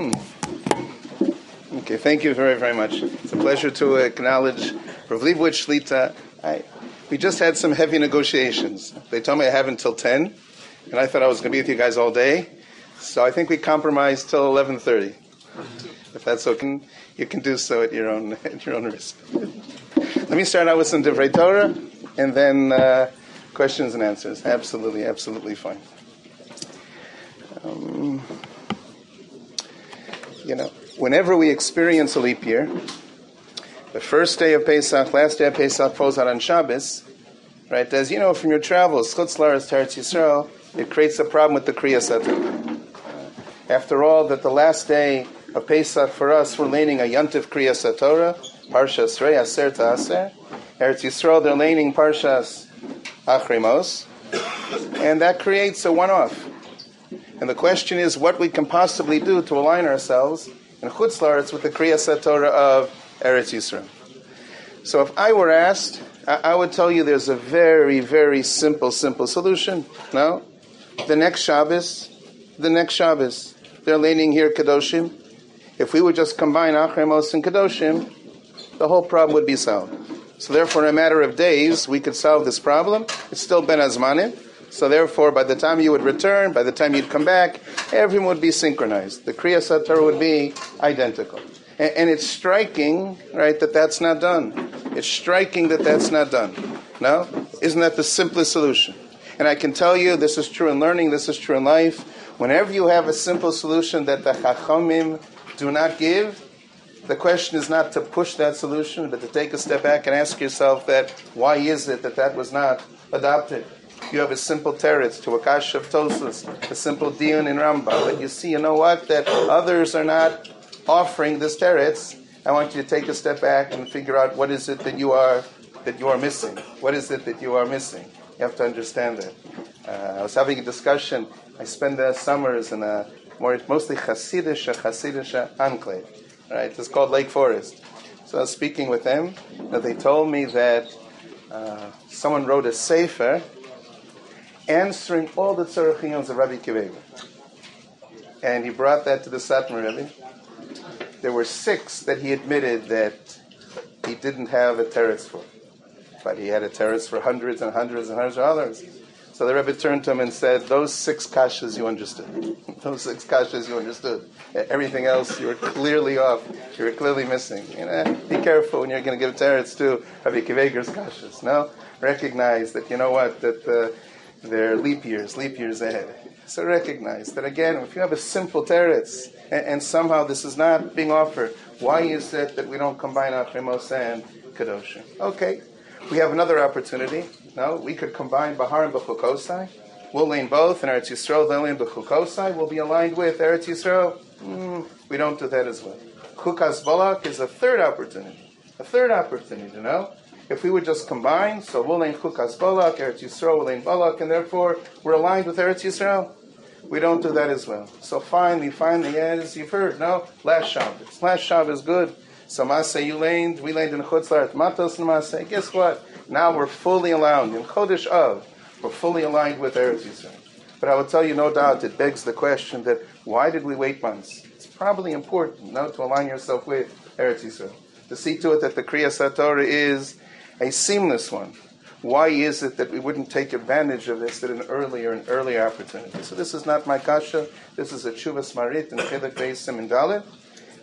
Hmm. Okay, thank you very, very much. It's a pleasure to acknowledge Rav Leibowitz Shlita. I, we just had some heavy negotiations. They told me I have until 10, and I thought I was going to be with you guys all day. So I think we compromised till 11.30. If that's okay, you can do so at your own, at your own risk. Let me start out with some Divrei Torah, and then uh, questions and answers. Absolutely, absolutely fine. Um, you know, whenever we experience a leap year, the first day of Pesach, last day of Pesach falls out on Shabbos, right? As you know from your travels, Chutz Laretz Teretz Yisrael, it creates a problem with the Kriya Satur. Uh, after all, that the last day of Pesach for us, we're laning a Yantiv Kriya Satorah, Parshas Rei Aser Ta'aser. Eretz Yisrael, they're laning Parshas Achrimos, and that creates a one-off. And the question is what we can possibly do to align ourselves in Chutz Laretz with the Kriya Satorah of Eretz Yisrael. So if I were asked, I, would tell you there's a very, very simple, simple solution. No? The next Shabbos, the next Shabbos, they're leaning here Kadoshim. If we would just combine Achremos and Kadoshim, the whole problem would be solved. So therefore, in a matter of days, we could solve this problem. It's still Ben Azmanim. So therefore, by the time you would return, by the time you'd come back, everyone would be synchronized. The Kriya Satar would be identical. And, and, it's striking, right, that that's not done. It's striking that that's not done. No? Isn't that the simplest solution? And I can tell you, this is true in learning, this is true in life. Whenever you have a simple solution that the Chachamim do not give, the question is not to push that solution, but to take a step back and ask yourself that why is it that that was not adopted? You have a simple teretz to a kash of Tosfos, a simple dion in Rambam, but you see, you know what, that others are not offering this teretz. I want you to take a step back and figure out what is it that you are that you are missing. What is it that you are missing? You have to understand that. Uh, I was having a discussion. I spend the summers in a more mostly Hasidish Hasidish enclave. Right, it's called Lake Forest. So I was speaking with them. and they told me that uh, someone wrote a sefer answering all the tzarechiyons of Rabbi Kiva. And he brought that to the Satmar Rebbe. There were six that he admitted that he didn't have a teretz for. But he had a teretz for hundreds and hundreds and hundreds of others. So the Rebbe turned to him and said, Those six kashas you understood. Those six kashas you understood. Everything else you were clearly off. You were clearly missing. You know, be careful when you're going to give teretz to Rabbi Akiva Eiger's kashas. No? Recognize that, you know what, that uh, their leap years, leap years ahead. So recognize that again, if you have a simple teretz, and, and, somehow this is not being offered, why is it that we don't combine Achimos and Kedoshim? Okay, we have another opportunity. No, we could combine Bahar and Bechukosai. We'll lane both, and Eretz Yisrael, they'll lane Bechukosai. We'll be aligned with Eretz Yisrael. Mm, we don't do that as well. Chukas Balak is a third opportunity. A third opportunity, you know? If we would just combine, so name Chukas Balak, Eretz Yisrael name Balak, and therefore we're aligned with Eretz Yisrael. We don't do that as well. So finally, finally, as you've heard, no, last Shabbos. Last Shabbos is good. So Masay, you laned, we laned in Chutzlar, Matos and Masay. Guess what? Now we're fully aligned. In Chodesh Av, we're fully aligned with Eretz Yisrael. But I will tell you, no doubt, it begs the question that why did we wait months? It's probably important, no, to align yourself with Eretz Yisrael. To see to it that the Kriya Satorah is a seamless one. Why is it that we wouldn't take advantage of this at an earlier and earlier opportunity? So this is not my kasha. This is a Chuvas Marit and Chilek Beisim and Dalit.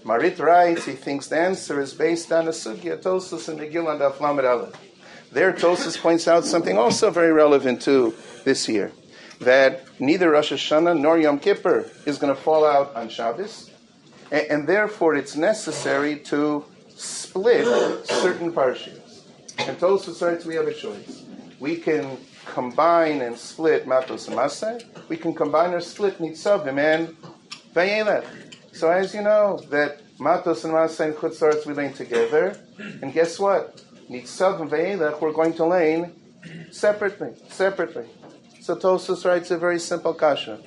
Marit writes, he thinks the answer is based on a sugya, Tosfos and Megillah and Aflamed Aleph. There, Tosfos points out something also very relevant to this year, that neither Rosh Hashanah nor Yom Kippur is going to fall out on Shabbos, and, and therefore it's necessary to split certain parshas. And Tosfos writes we have a choice. We can combine and split Matos and. We can combine or split Nitzavim and Vayelech. So as you know, that Matos and Maseh and Chutzarts we lane together. And guess what? Nitzav and Vayelech we're going to lane separately. Separately. So Tosfos writes a very simple kasha.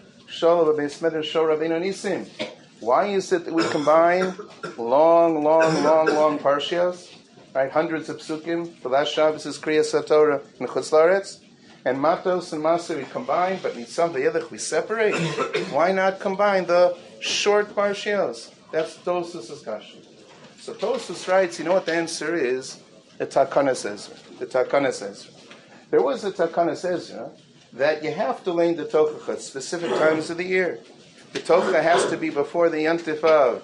Why is it that we combine long, long, long, long parshias right? Hundreds of psukim. The last Shabbos is Kriya Satorah in Chutz And Matos and Maser we combine, but Nitzam V'Yelech we separate. Why not combine the short parshios. That's Tosfos' discussion. So Tosfos writes, you know what the answer is? The Takanas Ezra. The Takanas Ezra. There was a Takanas Ezra that you have to lay the Tochacha at specific times of the year. The Tocha has to be before the Yantif of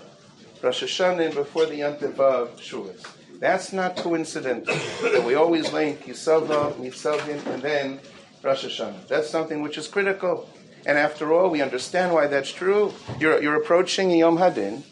Rosh Hashanah and before the Yantif of Shuas. That's not coincidental. that we always link Yisava, Mitzavim, and then Rosh Hashanah. That's something which is critical. And after all, we understand why that's true. You're, you're approaching Yom Hadin,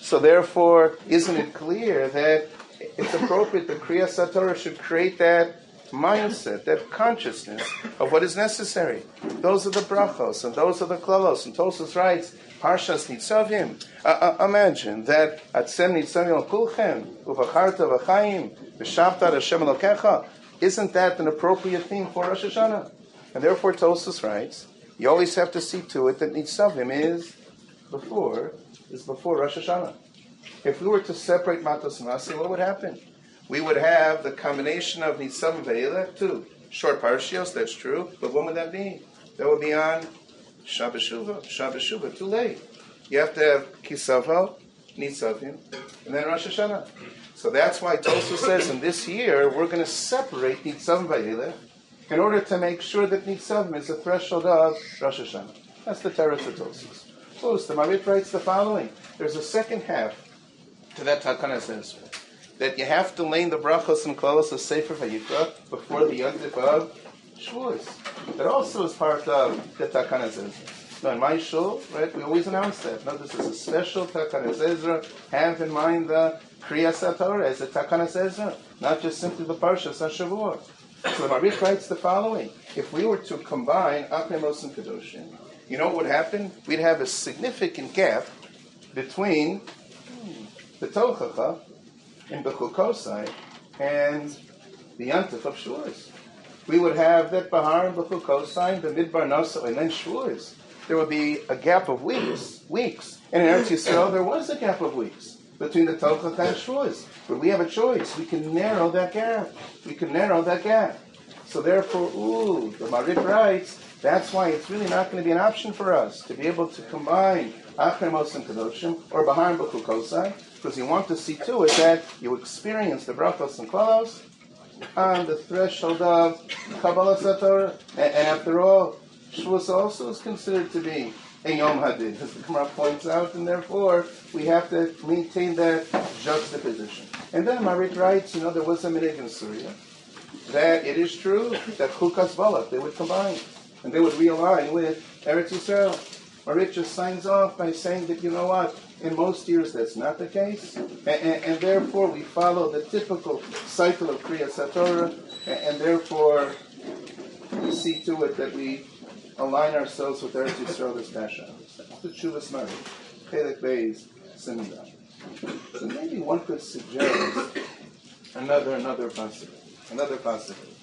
so therefore, isn't it clear that it's appropriate that Kriya Satorah should create that mindset, that consciousness of what is necessary. Those are the brachos, and those are the klalos. And Tosfos writes, Parshas Nitzavim. Uh, uh, imagine that Atzem Nitzavim Kulchem, Uvacharta V'chaim, V'shavta Hashem Elokecha. Isn't that an appropriate theme for Rosh Hashanah? And therefore Tosfos writes, you always have to see to it that Nitzavim is before, is before Rosh Hashanah. If we were to separate Matos and Masi, what would happen? We would have the combination of Nitzavim Ve'elech too. Short parshios, that's true, but when would that be? That would be on Shabbos Shuvah, Shabbos Shuvah, too late. You have to have Kisavo, Nitzavim, and then Rosh Hashanah. So that's why Tosu says in this year we're going to separate Nitzavim Ve'elech in order to make sure that Nitzavim is the threshold of Rosh Hashanah. That's the Teretz of Tosfos. Close. The Marit writes the following. There's a second half to that Takana says that you have to lay the brachos and klalos of Sefer Vayikra before the Yontif of Shavuos. That also is part of the Takana says. Now in my shul, right, we always announce that. No, this is a special Takana Ezra. Have in mind the Kriya Satorah as a Takana Ezra, not just simply the Parsha Sashavur. So the Marich writes the following: If we were to combine Achemos and Kedoshim, you know what would happen? We'd have a significant gap between the Tochacha in Bechukosai and the Yantif of Shuas. We would have that Bahar and Bechukosai, the Midbar Nosa, and then Shuas. There would be a gap of weeks, weeks. And in Eretz Yisrael, there was a gap of weeks between the Tochacha and Shuas. But we have a choice. We can narrow that gap. We can narrow that gap. So therefore, ooh, the Marit writes, that's why it's really not going to be an option for us to be able to combine Achremos and Kedoshim or Bahar and Bechukosai because you want to see to it that you experience the brachos and klalos on the threshold of Kabbalah Sator. And, after all, Shavuos also is considered to be a Yom Hadid, as the Gemara points out, and therefore we have to maintain that juxtaposition. And then Marit writes, you know, there was a minig in Syria that it is true that Chukas Balak, they would combine, and they would realign with Eretz Yisrael. Marit just signs off by saying that, you know what, in most years, that's not the case, and, and, and therefore we follow the typical cycle of Kriya Satorah, and, and, therefore we see to it that we align ourselves with Eretz Yisrael this Pasha. The Chuvas Mari, Chelik Beis, Simida. So maybe one could suggest another another possibility. Another possibility.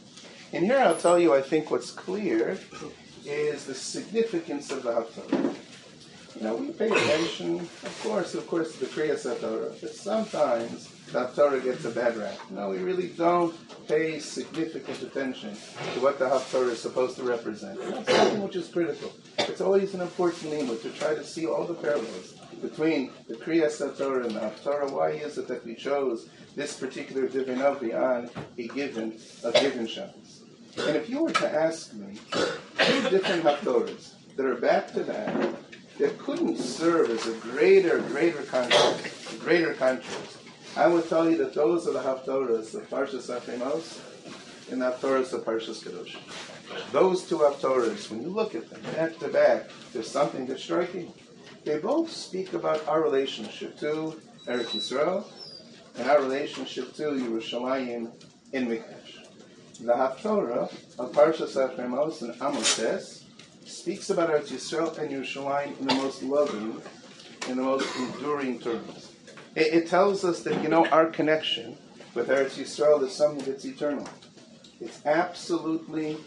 And here I'll tell you, I think what's clear is the significance of the Haftarah. You know, we pay attention, of course, of course, to the Kriyas Torah, but sometimes the Torah gets a bad rap. No, we really don't pay significant attention to what the Haftarah is supposed to represent. that's something which is critical. It's always an important limit to try to see all the parallels between the Kriyas Torah and the Haftarah. Why is it that we chose this particular divinity on a given a given Shabbos? And if you were to ask me two different Haftarahs that are back to back, that couldn't serve as a greater, greater contrast, greater contrast. I would tell you that those are the Haftorahs, the Parshas Afimos, and the Haftorahs, the Parshas Kadosh. Those two Haftorahs, when you look at them back to back, there's something that's striking. They both speak about our relationship to Eretz Yisrael and our relationship to Yerushalayim in Mikdash. The Haftorah of Parshas Afimos and Amos speaks about Eretz Yisrael and Yerushalayim in the most loving, in the most enduring terms. It, it, tells us that, you know, our connection with Eretz Yisrael is something that's eternal. It's absolutely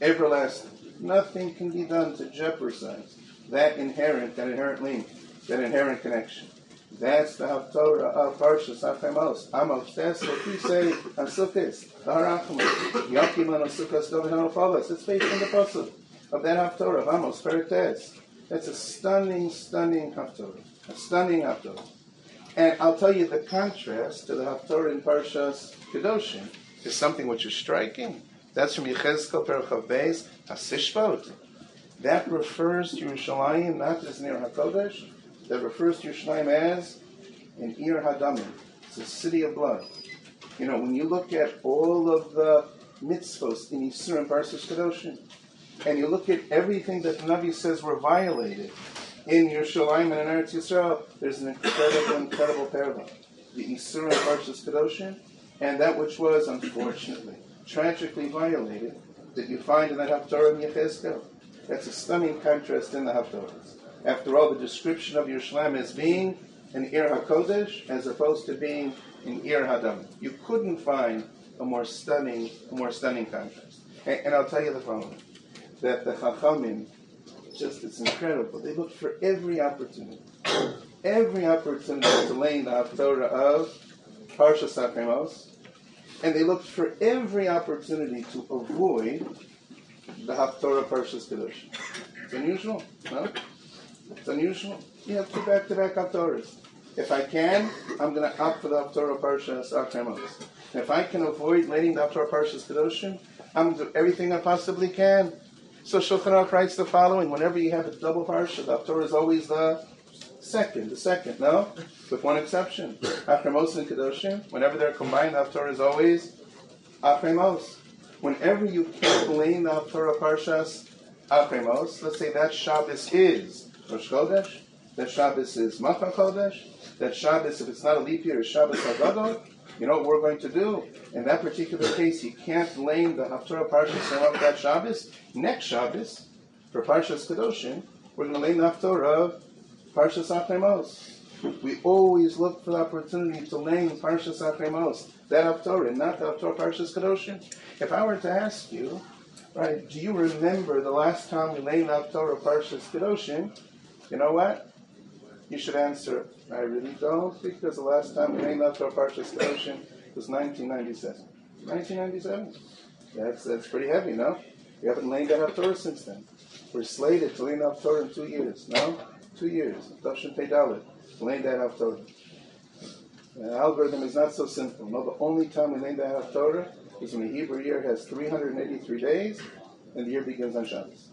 everlasting. Nothing can be done to jeopardize that inherent, that inherent link, that inherent connection. That's the Haftorah of Parshas Achemos. Amos, that's what we say Sukkot, the Harachim, Yakim on Sukkot, Dovinano Falas. It's based on the Pasuk of that Haftorah of Amos, Perites. That's a stunning, stunning Haftorah. A stunning Haftorah. And I'll tell you the contrast to the Haftorah in Parshas Kedoshim is something which is striking. That's from Yechezkel Perchav Beis, Hasishvot. That refers to Yerushalayim not as near HaKodesh, that refers to Yerushalayim as an Ir Hadamim. It's a city of blood. You know, when you look at all of the mitzvos in Yisur and Parshas Kedoshim, and you look at everything that the Navi says were violated in Yerushalayim and in Eretz Yisrael, there's an incredible, incredible parallel. The Yisur and Parshas Kedoshim, and that which was, unfortunately, tragically violated, that you find in that Haftarah in Yechezkel. That's a stunning contrast in the Haftarahs. After all, the description of Yerushalayim as being an Ir HaKodesh as opposed to being an Ir Hadam. You couldn't find a more stunning, a more stunning contrast. And, and I'll tell you the following that the Chachamim, just it's incredible. They look for every opportunity, every opportunity to lay in the Haftorah of Parsha Sakremos, and they looked for every opportunity to avoid the Haftorah Parshas Kedoshim. It's unusual, no? It's unusual. You have two back-to-back Haftorahs. If I can, I'm going to opt for the Haftorah Parshas Sakremos. If I can avoid laying the Haftorah Parshas Kedoshim, I'm going to do everything I possibly can so Shulchan Aruch writes the following: Whenever you have a double parsha, the Haftorah is always the second, the second. No, with one exception. Achremos and Kedoshim. Whenever they're combined, the Haftorah is always Achremos. Whenever you blame the Haftorah parshas Achremos, let's say that Shabbos is Rosh Chodesh. That Shabbos is Machar Chodesh. That Shabbos, if it's not a leap year, is Shabbos Hagadol. You know what we're going to do? In that particular case, you can't blame the Haftarah Parshas of that Shabbos. Next Shabbos, for Parshas Kedoshim, we're going to lay the Haftarah of Parshas Achemos. We always look for the opportunity to lay Parshas Achemos, that Haftarah, not the Haftarah Parshas Kedoshim. If I were to ask you, right, do you remember the last time we laid the Haftarah Parshas Kedoshim? You know what? You should answer, I really don't, because the last time we named after our Parshas Kedoshim was 1997. 1997. That's, that's pretty heavy, no? We haven't laid that Torah since then. We're slated to lay that Torah in two years, no? Two years. Dafshin Dalit. Lay that Torah. The algorithm is not so simple. No, the only time we lay that Torah is when the Hebrew year has 383 days and the year begins on Shabbos.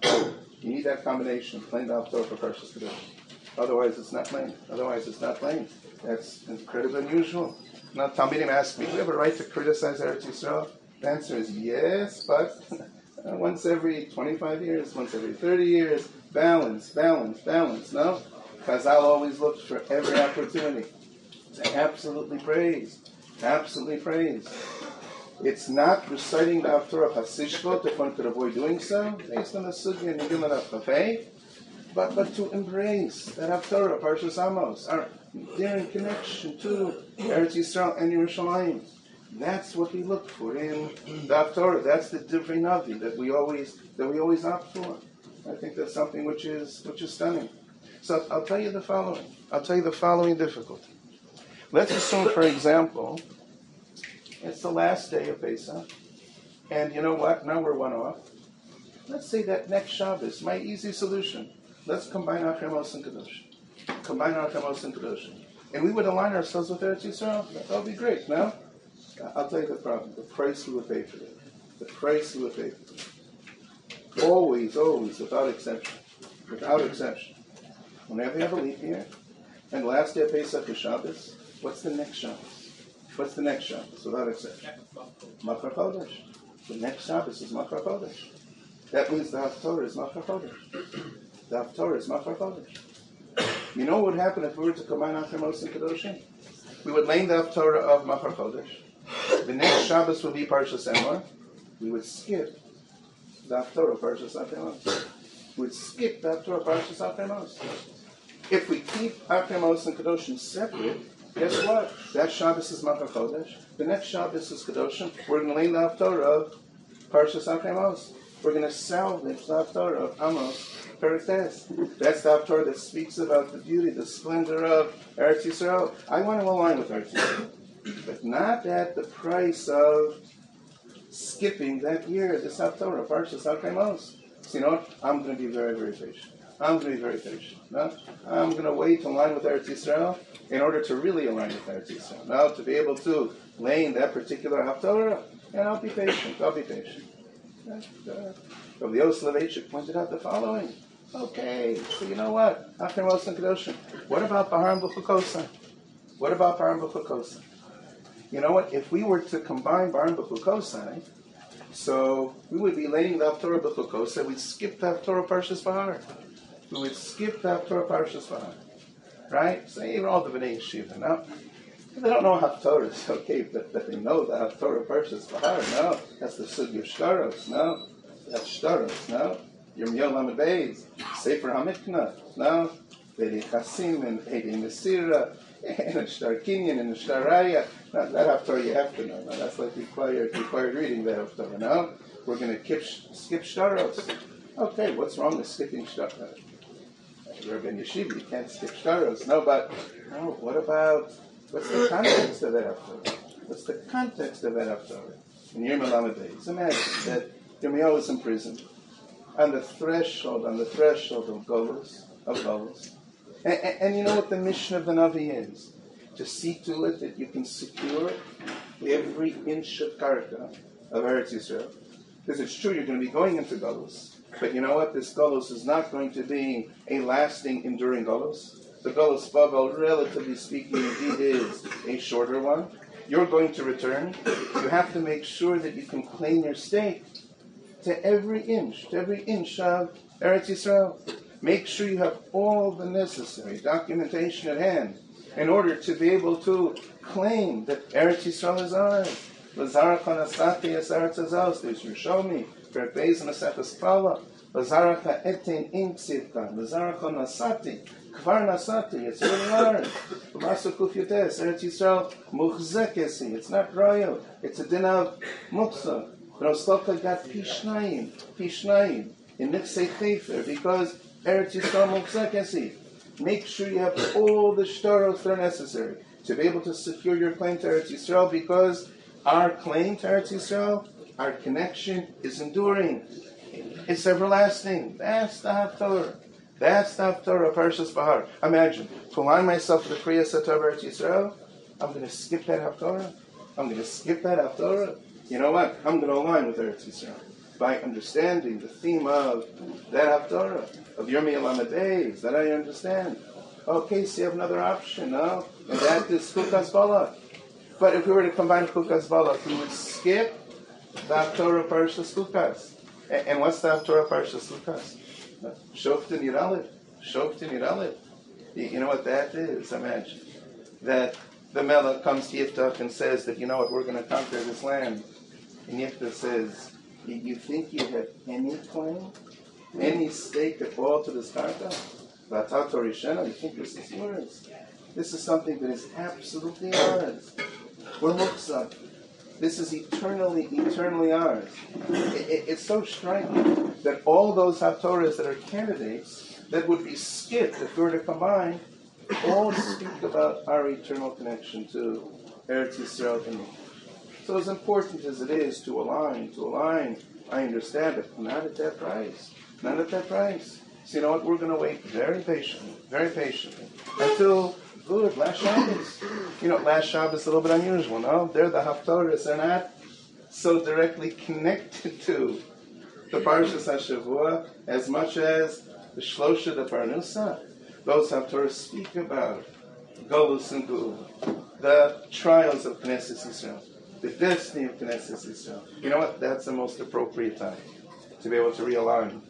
You need that combination, plain Torah for Parshas Kedoshim. Otherwise, it's not plain. Otherwise, it's not plain. That's incredibly unusual. Now, Talmidim asked me, do we have a right to criticize Eretz Yisrael? The answer is yes, but uh, once every 25 years, once every 30 years, balance, balance, balance. No? Chazal always looks for every opportunity to absolutely praise, absolutely praise. It's not reciting the Haftarah of if one could avoid doing so, based on the Sugya and Megillah of Chafei, but, but to embrace that Haftarah, Parshas Amos, are there in connection to Eretz Yisrael and Yerushalayim. That's what we look for in the Haftarah. That's the Divrei Navi that we always that we always opt for. I think that's something which is which is stunning. So I'll tell you the following. I'll tell you the following difficulty. Let's assume, for example, it's the last day of Pesach, and you know what? Now we're one off. Let's say that next Shabbos, my easy solution. Let's combine our Chemos and Kedosh. Combine our Chemos and Kedosh. And we would align ourselves with Eretz Yisrael. That would be great. Now, I'll tell you the problem. The price we would pay for it. The price we would pay for it. Always, always, without exception. Without exception. Whenever you have a leap year, and last day of Pesach is Shabbos, what's the next Shabbos? What's the next Shabbos, without exception? Machar Chodesh. The next Shabbos is Machar Chodesh. That means the Haftorah is Machar Chodesh. The Haftorah is Machar Chodesh. You know what would happen if we were to combine Achemos and Kedoshim? We would lay the Haftorah of Machar Chodesh. The next Shabbos would be Parshas Emor. We would skip the Haftorah of Parshas Achemos. We would skip the Haftorah of Parshas Achemos. If we keep Achemos and Kedoshim separate, guess what? That Shabbos is Machar Chodesh. The next Shabbos is Kedoshim. We're going to lay the Haftorah of Parshas Achemos. We're going to salvage the Haftarah of Amos Perites. That's the Haftarah that speaks about the beauty, the splendor of Eretz Yisrael. I want to align with Eretz Yisrael, but not at the price of skipping that year, this Haftarah, Parshas Amos. So you know what? I'm going to be very, very patient. I'm going to be very patient. No, I'm going to wait to align with Eretz Yisrael in order to really align with Eretz Yisrael. Now, to be able to lay in that particular Haftorah, and I'll be patient. I'll be patient. Uh, the Soloveitchik pointed out the following. Okay, so you know what? After Moshe Kedoshim, what about Bahar B'chukosa? What about Bahar B'chukosa? You know what? If we were to combine Bahar B'chukosa, so we would be laying the Haftorah B'chukosa, we'd skip the Haftorah Parshas Bahar. We would skip the Haftorah Parshas Bahar. Right? So even all the B'nai Yeshiva. Now, they don't know Haftorah, it's okay, but, but they know the Haftorah Parshas Bahar. No, that's the Sugya Shtaros. No, that's Shtaros. No, Lamed Beis, Sefer HaMikna. No, Vedi Chasim and Mesira and Shtar Kinyan and Shtar Raya. Now, that Haftorah you have to know. Now, that's like required, required reading, that Haftorah. No, we're going to skip Shtaros. Okay, what's wrong with skipping Shtaros? You're uh, Ben Yeshiva, you can't skip Shtaros. No, but no, what about What's the context of that Haftarah? What's the context of that Haftarah? In Yirma Beis, imagine that Yirmiyahu is in prison, on the threshold, on the threshold of Golos, of Golos. And, and, and, you know what the mission of the Navi is? To see to it that you can secure every inch of karka of Eretz Yisrael. Because it's true, you're going to be going into Golos. But you know what? This Golos is not going to be a lasting, enduring Golos the Golos Bavel, relatively speaking, indeed is a shorter one. You're going to return. You have to make sure that you can claim your stake to every inch, to every inch of Eretz Yisrael. Make sure you have all the necessary documentation at hand in order to be able to claim that Eretz Yisrael is ours. Lazara Kanasati es Eretz Azos. There's Rishomi, and Asefes Pala. Lazara Etin Im Tzivka. Lazara Kanasati. Kvar Nasati, it's really hard. Masa Kufyates, Eretz Yisrael, Muchzekesi, it's not royal, it's a din of Muksa. Rostoka got Pishnayim, Pishnayim, in Nitzei Tefer, because Eretz Yisrael Muchzekesi. Make sure you have all the shtaros that are necessary to be able to secure your claim to Eretz Yisrael, because our claim to Eretz Yisrael, our connection is enduring. It's everlasting. That's the Haftorah. That's the Torah, Parshas Bahar. Imagine, to align myself with the Kriya Satar Eretz Yisrael, I'm going to skip that Haftorah. I'm going to skip that Haftorah. You know what? I'm going to align with Eretz Yisrael by understanding the theme of that Haftorah, of Yirmi Alamed that I understand. Okay, so you have another option, no? And that is Kukas Balak. But if we were to combine Kukas Balak, we would skip the Haftorah Parshas Kukas. And what's the Haftorah Parshas Kukas? Shoftim Yiralit. Shoftim Yiralit. You know what that is? Imagine that the Melech comes to Yiftach and says that, you know what, we're going to conquer this land. And Yiftach says, you think you have any claim, any stake at all to this karka? You think this is yours? This is something that is absolutely ours. We're muksa. This is eternally, eternally ours. It, it, it's so striking that all those Haftorahs that are candidates that would be skipped if we were to combine all speak about our eternal connection to Eretz Yisrael So as important as it is to align, to align, I understand it, not at that price. Not at that price. So you know what? We're going to wait very patiently, very patiently, until good last Shabbos. You know, last Shabbos is a little bit unusual, no? They're the Haftorahs. They're not so directly connected to the Parshas HaShavua as much as the Shlosha the Parnusa. Those Haftorahs speak about Golus and the trials of Knesset Israel, the destiny of Knesset Israel. You know what? That's the most appropriate time to be able to realign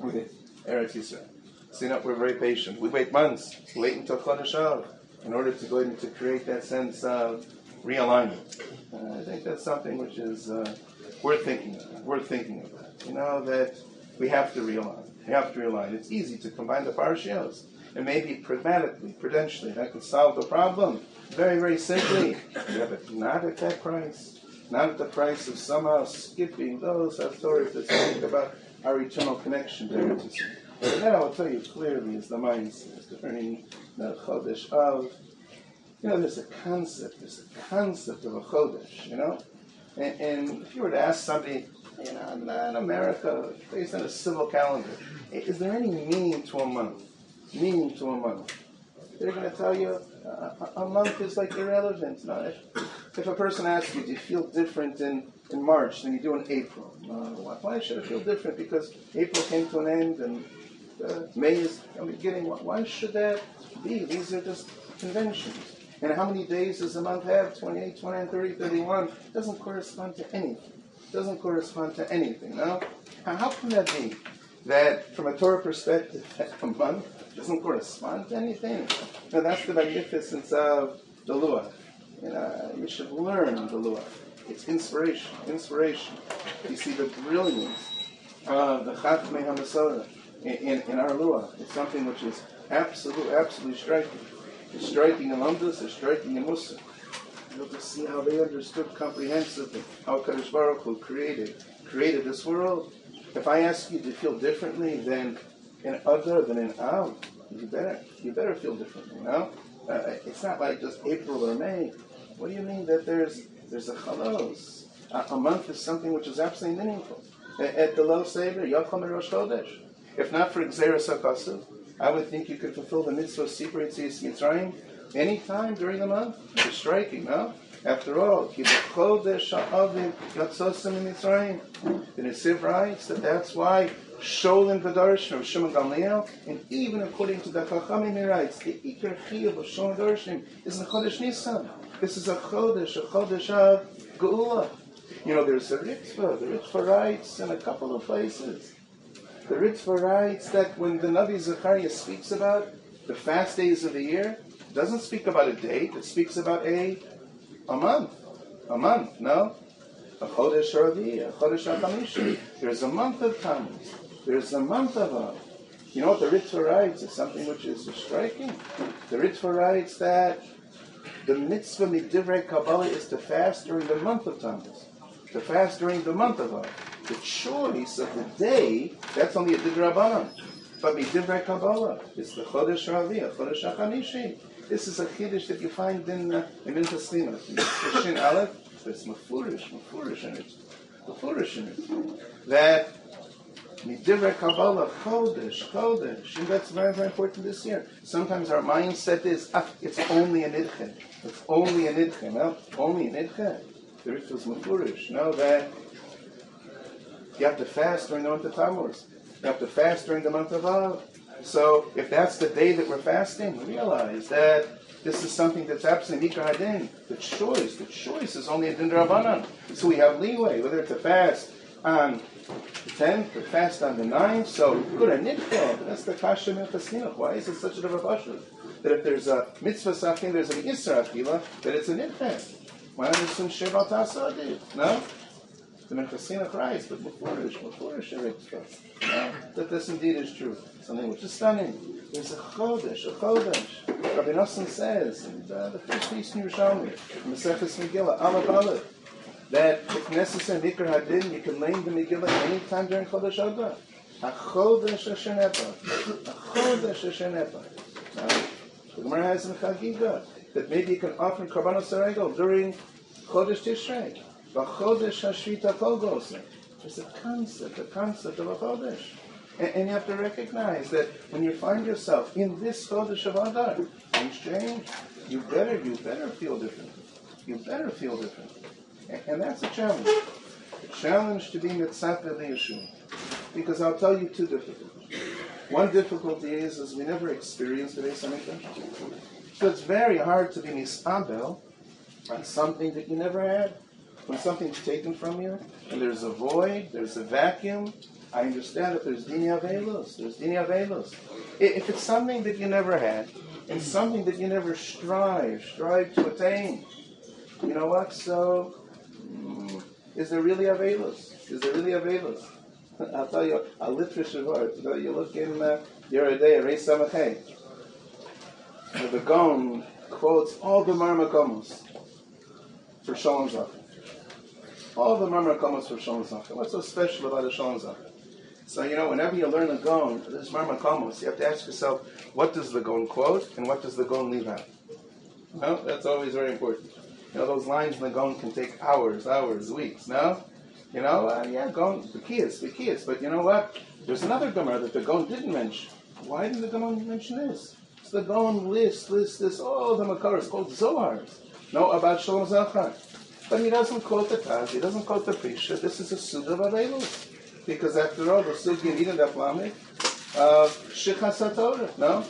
with Eretz Yisrael. So, you know, we're very patient. We wait months, wait until Chodesh in order to go in to create that sense of realignment. I think that's something which is uh, worth thinking of. Worth thinking that. You know that we have to realign. We have to realign. It's easy to combine the parashios, and maybe pragmatically, prudentially, that could solve the problem very, very simply. Yeah, but not at that price. Not at the price of somehow skipping those stories that speak about our eternal connection to Eretz And that I will tell you clearly is the mindset concerning the Chodesh of, you know, there's a concept, there's a concept of a Chodesh, you know? And, and if you were to ask somebody, you know, in America, based on a civil calendar, is there any meaning to a month? Meaning to a month? They're going to tell you uh, a month is like irrelevant. No, if, if, a person asks you, do you feel different in, in March than you do in April? why, why, should I feel different? Because April came to an end and uh, May is beginning. Why, should that be? These are just conventions. And how many days does a month have? 28, 29, 30, 31. It doesn't correspond to anything. It doesn't correspond to anything, no? How, how can that be? That from a Torah perspective, a month doesn't correspond to anything. Now that's the magnificence of the Lua. You, know, you should learn the Lua. It's inspiration, inspiration. You see the brilliance of the Chatmei HaMasorah in, in, in our Lua. It's something which is absolutely, absolutely striking. It's striking in Lamdas, it's striking in Musa. You'll just see how they understood comprehensively how Kadosh Baruch Hu created, created this world. If I ask you to feel differently than in other than in Av, you better you better feel differently. You know, uh, it's not like just April or May. What do you mean that there's there's a chalos? a month is something which is absolutely meaningful. At the low saber, Yakom Rosh Chodesh. If not for Xeris HaKasav, I would think you could fulfill the mitzvah of Sipur Yitzis Mitzrayim any time during the month. It's striking, no? After all, Ki B'chodesh Ha'avim Yatzosim Mitzrayim. Netziv writes that that's why Sholin V'Darshim of Shimon Gamliel, and even according to the Chachamim, he writes, the Iker Chiyuv of Sholin Darshim is the Chodesh Nisan. This is a Chodesh, a Chodesh of Geula. You know, there's a Ritva. The Ritva writes in a couple of places. The Ritva writes that when the Navi Zechariah speaks about the fast days of the year, it doesn't speak about a date, it speaks about a, a month. A month, no? A Chodesh Ravi, a Chodesh HaChamishi. There's a month of Tammuz. There's a month of Av. You know what the Ritva writes? It's something which is striking. The Ritva writes that the mitzvah midivrei Kabbalah is to fast during the month of Tammuz. To fast during the month of Av. The choice of the day, that's only a didrabanan. But midivrei Kabbalah, it's the Chodesh Ravi, Chodesh HaChamishi. This is a Kiddush that you find in uh, in It's Aleph. It's mafurish, mafurish in it. Mafurish in it. That Midivrei Kabbalah, Chodesh, Chodesh. And that's very, very important this year. Sometimes our mindset is, ah, it's only an idche. It's only an idche. No, only an idche. The ritual is mafurish. No, that you have to fast during the month of Tammuz. You have to fast during the month of Av. So if that's the day that we're fasting, realize that this is something that's absolutely Mikra Hadin. The choice, the choice is only a Din So we have leeway, whether to fast on the 10th, the fast on the 9th. So good, a nidcha, that's the kasha. Why is it such a pashut? That if there's a mitzvah sachin, there's an isra akila, that it's a nidcha. Why not some shevat asadi? No? The Menchasina cries, but Mefurish, Mefurish No, that this indeed is true. Something which is stunning. There's a Chodesh, a Chodesh. Rabbi Nosson says, in the, uh, the first piece in Yerushalmi, Maseches Megillah, Aleph Aleph, that if necessary, Hadin, you can learn the Megillah anytime during Chodesh Adar. A Chodesh Asher Nepa. A Chodesh Asher Nepa. The Gemara has in Chagiga that maybe you can offer Karbanos Sarego during Chodesh Tishrei. V'chodesh hashvita kol It's a concept, a concept of a chodesh. And, and, you have to recognize that when you find yourself in this chodesh of Adar, things change. You better, you better feel different. You better feel different. And, that's a challenge. A challenge to be mitzat Yeshua. Because I'll tell you two difficulties. One difficulty is, is we never experienced the Beis So it's very hard to be misabel on something that you never had. When something's taken from you and there's a void, there's a vacuum, I understand that there's dini avelos. There's dini avelos. If it's something that you never had, and something that you never strive, strive to attain, you know what? So, is there really a avelos? Is there really a avelos? I'll tell you a literature word. You, know, you look in uh, the other day, Ray Samachay. The Gaon quotes all the Marmakomos for Shalom Zachar. All the Marmar Komos for Shalom Zachar. What's so special about a Shalom Zachar? So, you know, whenever you learn a Gon, there's Marmar Komos, you have to ask yourself, what does the Gon quote and what does the Gon leave out? Well, that's always very important. You know, those lines in the Gon can take hours, hours, weeks, no? You know, uh, yeah, Gon, the Kias, the Kias. But you know what? There's another Gemara that the Gon didn't mention. Why didn't the Gon mention this? So the Gon lists, lists, this, all the Makaras called Zohars. No, about Shalom Zachar. But he doesn't quote the Taz, he doesn't quote the Prisha. This is a Suda of Avelos. Because after all, the Sugi needed that Lamed of Shichas Torah, no?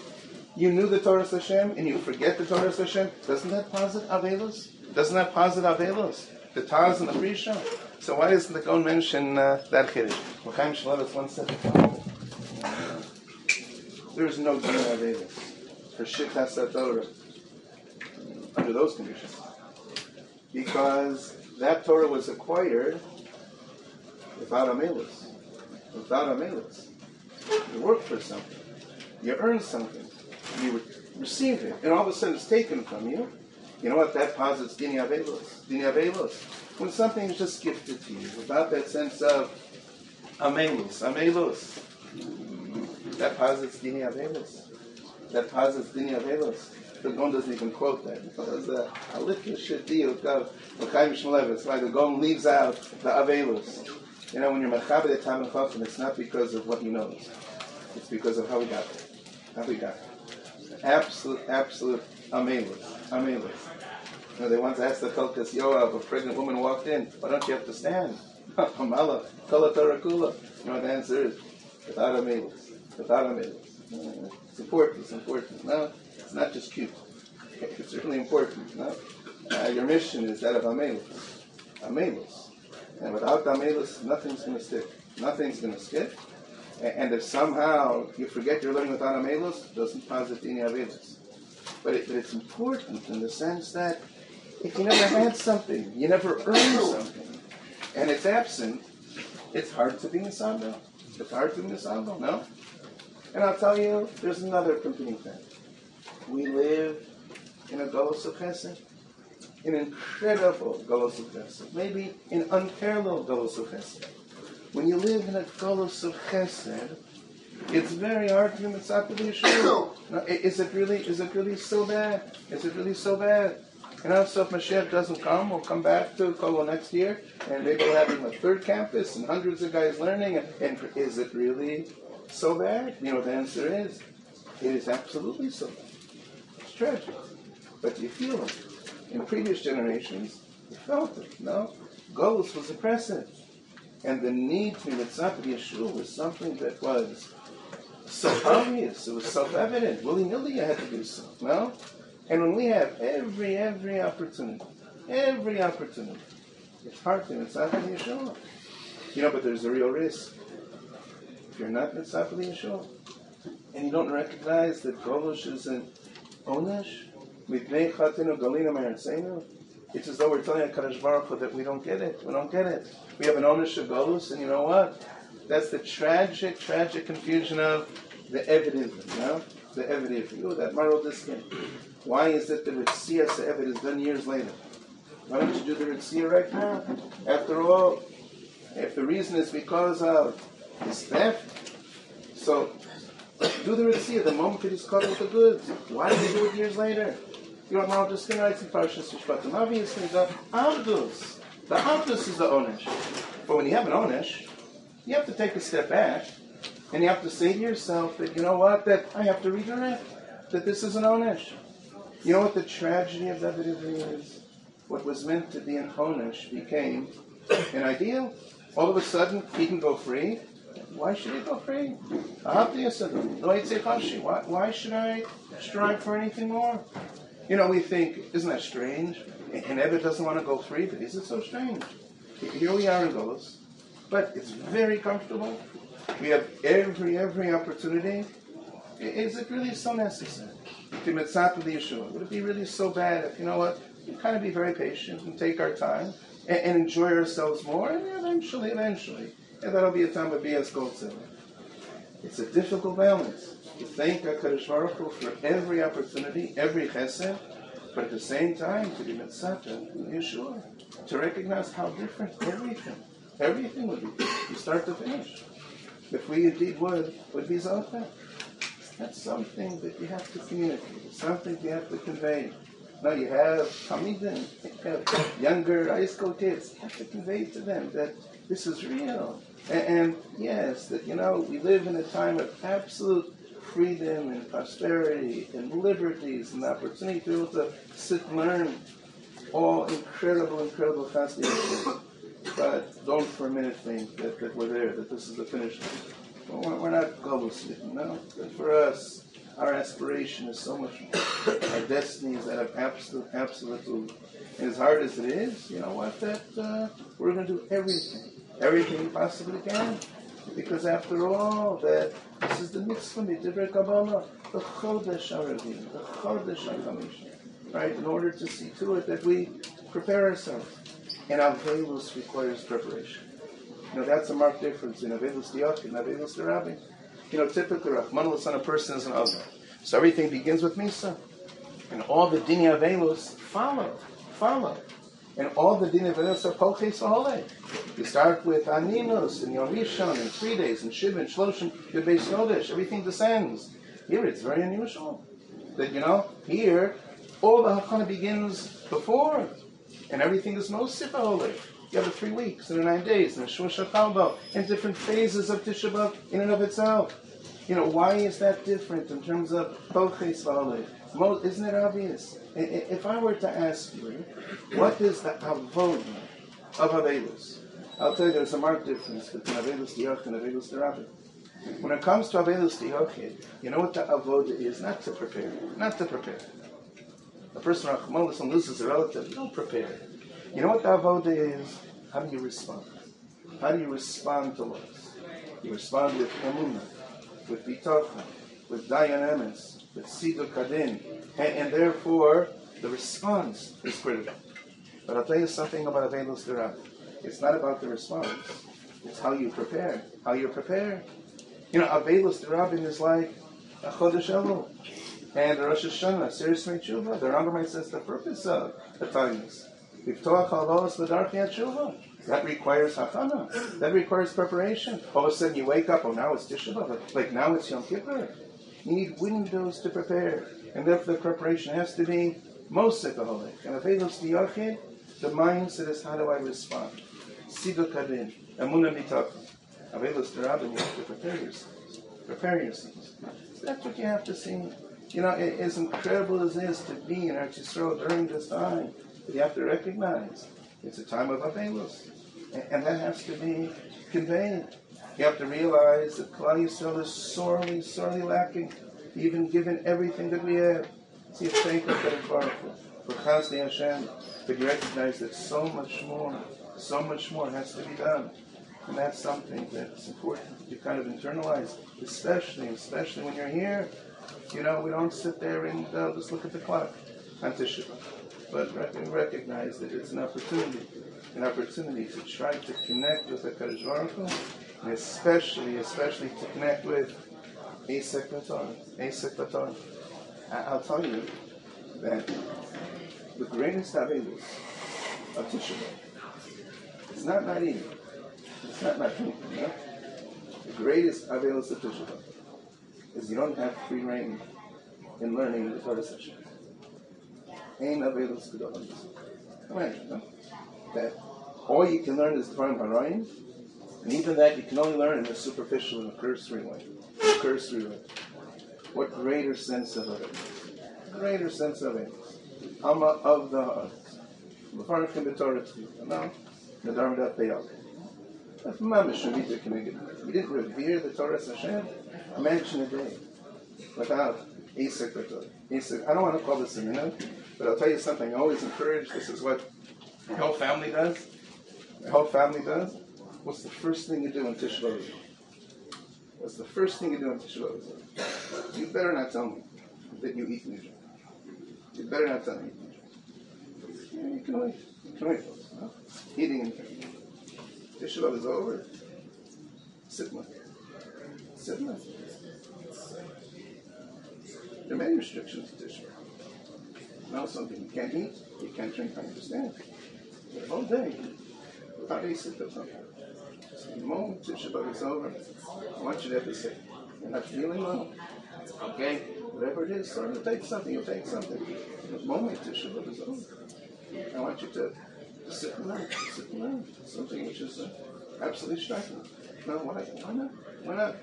You knew the Torah Hashem and you forget the Torah Hashem. Doesn't that posit Avelos? Doesn't that posit Avelos? The Taz and the Prisha. So why doesn't the Gon mention uh, that Kiddush? L'chaim Shalavis 175. There is no Din Avelos for Shichas Torah under those conditions. Because that Torah was acquired without Amelus. Without Amelus. You work for something. You earn something. You receive it. And all of a sudden it's taken from you. You know what? That posits Dini Avelos. Dini Avelos. When something is just gifted to you without that sense of Amelus. Amelus. That posits Dini Avelos. That posits Dini Avelos. The Gon doesn't even quote that because uh, Alifka Shadiyuk of L'chaim Shmulevitz, like the Gon leaves out the Avelus. You know, when you're Mechaber the Tam and it's not because of what he knows. It's because of how we got there. How we got there. Absolute, absolute Amelus. Amelus. You know, they once asked the Chelkas Yoav, a pregnant woman walked in, why don't you have to stand? Hamala, Kala Tarakula. You know the answer is? Without Amelus. Without Amelus. It's important, it's important. No, it's not just cute. It's really important. No? Uh, your mission is that of Amelus. Amelus. And without Amelus, nothing's going to stick. Nothing's going to stick. And if somehow you forget you're learning without Amelus, it doesn't posit any Amelus. But, it, but it's important in the sense that if you never had something, you never earned something, and it's absent, it's hard to be Nisando. It's hard to be Nisando, no? And I'll tell you, there's another competing thing. We live in a Golos of Chesed, an incredible Golos of Chesed, maybe an unparalleled Golos of Chesed. When you live in a Golos of Chesed, it's very hard to be mitzvah to be sure. Is it really? Is it really so bad? Is it really so bad? You know, if Mashiach doesn't come, we'll come back to Kolo next year, and maybe we'll have a third campus and hundreds of guys learning. And, and is it really so bad? You know, the answer is, it is absolutely so bad. It's tragic. But you feel it. In previous generations, you felt it, no? Golus was oppressive. And the need to mitzvah Yeshua was something that was so obvious. It was self-evident. Willy-nilly you had to do so, no? And when we have every, every opportunity, every opportunity, it's hard to mitzvah Yeshua. You know, but there's a real risk. If you're not mitzvah Yeshua, and you don't recognize that Golosh is an Meretzenu, it's as though we're telling HaKadosh Baruch Hu that we don't get it. We don't get it. We have an Onesh of Golus, and you know what? That's the tragic, tragic confusion of the evidence, you know? The evidence. Oh, that Maro Diskin. Why is it that Ritzia Se'evid is done years later? Why don't you do the Ritzia right now? After all, if the reason is because of his theft, so do the Ritzia the moment that he's caught with the goods. Why did he do it years later? You know, Maro Diskin writes in Parshas Mishpatim. Obviously, the Abdus. The Abdus is the Onesh. But when you have an Onesh, you have to take a step back and you have to say to yourself that, you know what, that I have to redirect, that this is an Onesh. You know what the tragedy of that video is? What was meant to be an Onesh became an ideal. All of a sudden, he can go free. Why should he go free? Why, why should I strive for anything more? You know, we think, isn't that strange? And Evid doesn't want to go free, but is it so strange? Here we are in Golos, but it's very comfortable. We have every, every opportunity. Is it really so necessary? Would it be really so bad if, you know what, we kind of be very patient and take our time and, and enjoy ourselves more, and eventually, eventually, and that'll be a time of BS Gold It's a difficult balance. To thank HaKadosh Baruch Hu for every opportunity, every chesed, but at the same time to be mitzvah Yeshua, to recognize how different everything, everything would be, from start to finish. If we indeed would, would be Zalfah. That's something that you have to communicate. It's something you have to convey. Now you have Hamidim, you have younger high school kids. You have to convey to them that this is real. And, and, yes, that, you know, we live in a time of absolute freedom and prosperity and liberties and opportunity to be able to sit and learn all incredible, incredible fascinating things. But don't for a minute think that, that we're there, that this is the finish line. We're, not you no. For us, our aspiration is so much more. Our destiny is that of absolute, absolute And as hard as it is, you know what, that uh, we're going to do everything, everything we possibly can. Because after all, that this is the mitzvah, the Kabbalah, the Chodesh Aravim, the Chodesh HaChamish, right? In order to see to it that we prepare ourselves. And our Avelus requires preparation. You know, that's a marked difference in Avelus Diach and Avelus Rabbi. You know, typically, Rahman on a person is an other. So everything begins with Misa. And all the Dini Avelus follow, follow. And all the Dini Avelus are Poches Ahole. You start with Aninus and Yom Rishon and three days and Shiv and Shloshim, your base Yodesh. Everything descends. Here it's very unusual. That, you know, here all the Hakana begins before. And everything is most Sipahole. You have the three weeks and the nine days and the Shusha Kalbo and different phases of Tisha B'Av in and of itself. You know, why is that different in terms of Boches V'Alev? Isn't it obvious? If I were to ask you, what is the avodah of Avelus? I'll tell you there's a marked difference between Avelus Diach and Avelus Derabit. When it comes to Avelus Diach, you know what the avodah is? Not to prepare. Not to prepare. A person loses a relative, don't prepare. You know what the avoda is? How do you respond? How do you respond to loss? You respond with emunah, with bitachon, with dayan with sidur kadin, and, and, therefore the response is critical. But I'll tell you something about Avelus Derab. It's not about the response. It's how you prepare. How you prepare. You know, Avelus Derabim is like a Chodesh Elul. And Rosh Hashanah, Seres Tshuva, the Rambam says the purpose of the Tainus that requires hachana. That requires preparation. All of a sudden you wake up, oh, now it's Tisha. Like now it's Yom Kippur. You need windows to prepare. And therefore the preparation has to be most sekaholik. And Avelos Diyachid, the mindset is how do I respond? Sidu Kadin, Amunah Mitach. Avelos you have to prepare yourself. Prepare yourself. So that's what you have to see. You know, as incredible as it is to be in Eretz Yisrael during this time, you have to recognize it's a time of Avelus. And that has to be conveyed. You have to realize that Klal Yisrael is sorely, sorely lacking, even given everything that we have. See, thank you for for Chasdi Hashem, but you recognize that so much more, so much more has to be done. And that's something that's important to kind of internalize, especially, especially when you're here. You know, we don't sit there and uh, just look at the clock Tisha but recognize that it's an opportunity, an opportunity to try to connect with the Baruch and especially, especially to connect with Asek Baton. I'll tell you that the greatest Avedus of Tisha it's not naive. It's not naive. No? The greatest Avedus of Tisha is you don't have free reign in learning the Torah session to the others. Imagine, no? That all you can learn is Dvarim Harayim, and even that you can only learn in a superficial and a cursory way. A cursory way. What greater sense of it? Greater sense of it. Amma of the heart. Before can be Torah to you. No? Nadar Medat Peyal. We didn't revere the Torah Hashem. Imagine a day without a secretary. I don't want to call this a minute. But I'll tell you something, I always encourage, this is what the whole family does. The whole family does. What's the first thing you do in Tisha What's the first thing you do in Tisha You better not tell me that you eat Nidra. You better not tell me yeah, you can wait. You can wait. Huh? Eating and drinking. Tisha is over. Sit with Sit with There are many restrictions to Tisha know something you can't eat, you can't drink, understand. All day, without a sip of something. Just the moment Shabbat is over, I want you to have to say, you're not feeling well. Okay? whatever it is, so you take something, you take something. The moment Tisha B'Av is over, I want you to sit and learn, sit and learn. Something which is uh, absolutely striking. No, why, why not? Why not?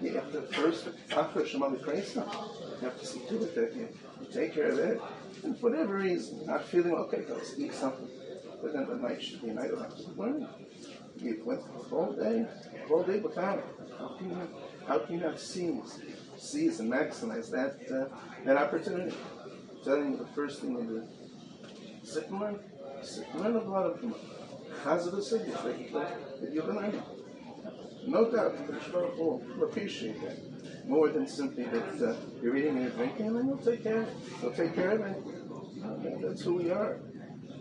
You have to first, after Shema Kresa, you have to see to it that you, you take care of it. And for whatever reason, not feeling okay, go eat something. But then the night should be a night of learning. You went all day, all day without it. How can you, how can you not seize, seize and maximize that, uh, that opportunity? I'm telling you the first thing you do, sit and learn. Sit and learn a lot of them. Hazard signals that, that you've been learning. No doubt, the Baruch will appreciate that more than simply that uh, you're eating and you're drinking, and you'll take care. You'll take care of it. That's who we are.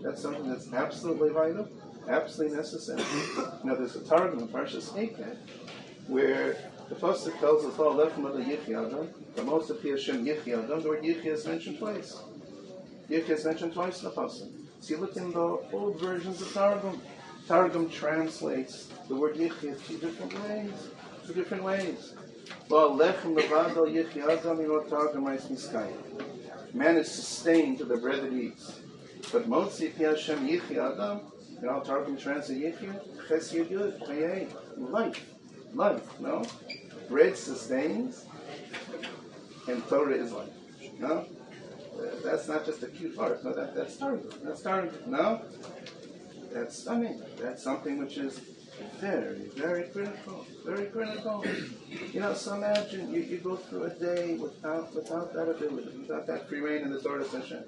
That's something that's absolutely vital, absolutely necessary. now, there's a Targum in Parshas Eikev where the pasuk tells us all left from the Yichya the most of Hashem Yichya the word Yichya is mentioned twice. Yichya is mentioned twice in the. So you look in the old versions of Targum. Targum translates the word Yichya two different ways. Two different ways. Man is sustained to the bread he eats. But Motzi Hashem Yichya Adam, you know, Targum translates Yichya, Ches Yud, life. Life, no? Bread sustains, and Torah is life. No? That's not just a cute art. No, that, that's Targum. That's Targum. No? That's, I mean, that's something which is very, very critical. Very critical. You know, so imagine you, you go through a day without without that ability, without that free reign in the Torah session.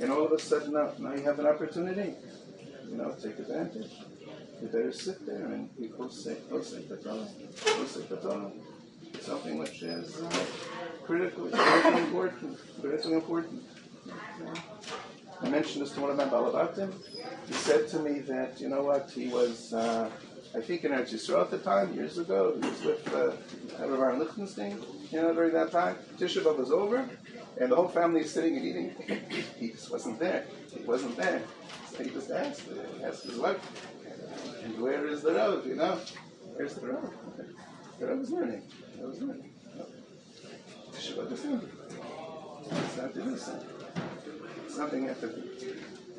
And all of a sudden now, now you have an opportunity. You know, take advantage. You better sit there and you go say, go say the Torah. Say. Something which is uh, critical, critically important. Critically important. I mentioned this to one of my Balabatim. He said to me that, you know what, he was, uh, I think in Eretz Yisrael at the time, years ago, he was with uh, Rav Lichtenstein, you know, during that time. Tisha B'Av was over, and the whole family is sitting and eating. he just wasn't there. He wasn't there. So he just asked, he asked his wife, and where is the road, you know? Where's the road? The road is learning. The road is learning. Tisha B'Av is learning. It's not innocent something at the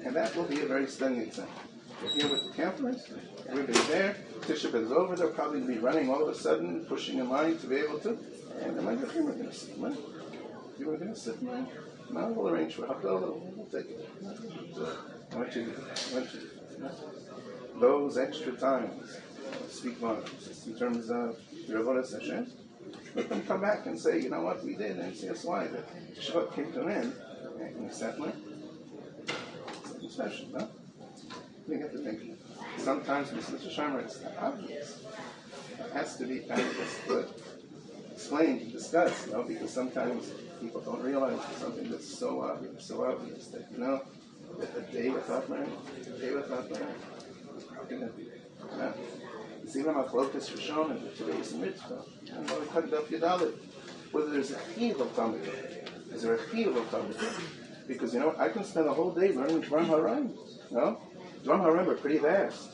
and that will be a very stunning example. You're here with the campers, everybody's there, Tisha is over, they'll probably be running all of a sudden, pushing in line to be able to, and my we're going to sit in. You were going to sit in line. Now we'll arrange for Havdalah, we'll take it. I want you I want you those extra times speak volumes in terms of your Avodah Hashem. Let them come back and say, you know what, we did, and see us why. The Shabbat came to an end and settling. Something special, no? You get to think. Sometimes Mr. Sharma it's not obvious. It has to be kind of just explained, discussed, you know, because sometimes people don't realize something that's so obvious, so obvious that, you know, a day without learning, a day without learning, how can that be? Yeah. Zila Machlokas Rishon and today's mitzvah. And what we cut it up Yadalit. Whether there's a chiv of Talmud is there a chiyuv of Talmud? Because, you know, I can spend a whole day learning Dvarim HaRaim. You know? HaRaim are pretty vast.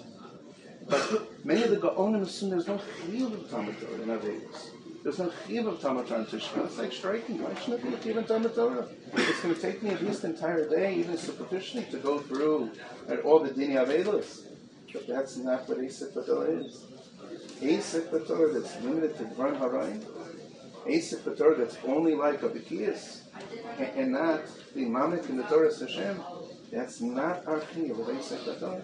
But many of the Gaonim assume there's no chiyuv of Talmud Torah in Avedis. There's no chiyuv of Talmud Torah in Tishma. It's like striking. Why shouldn't it be a chiyuv of Talmud Torah? It's going to take me at least an entire day, even superficially, to go through all the Dini Avedis. But that's not what Asik is. Asik that's limited to Dvarim HaRaim Asik that's only like a Bikiyas, and not the Mamek in the Torah Hashem, that's not our chiyuv of Asik Torah.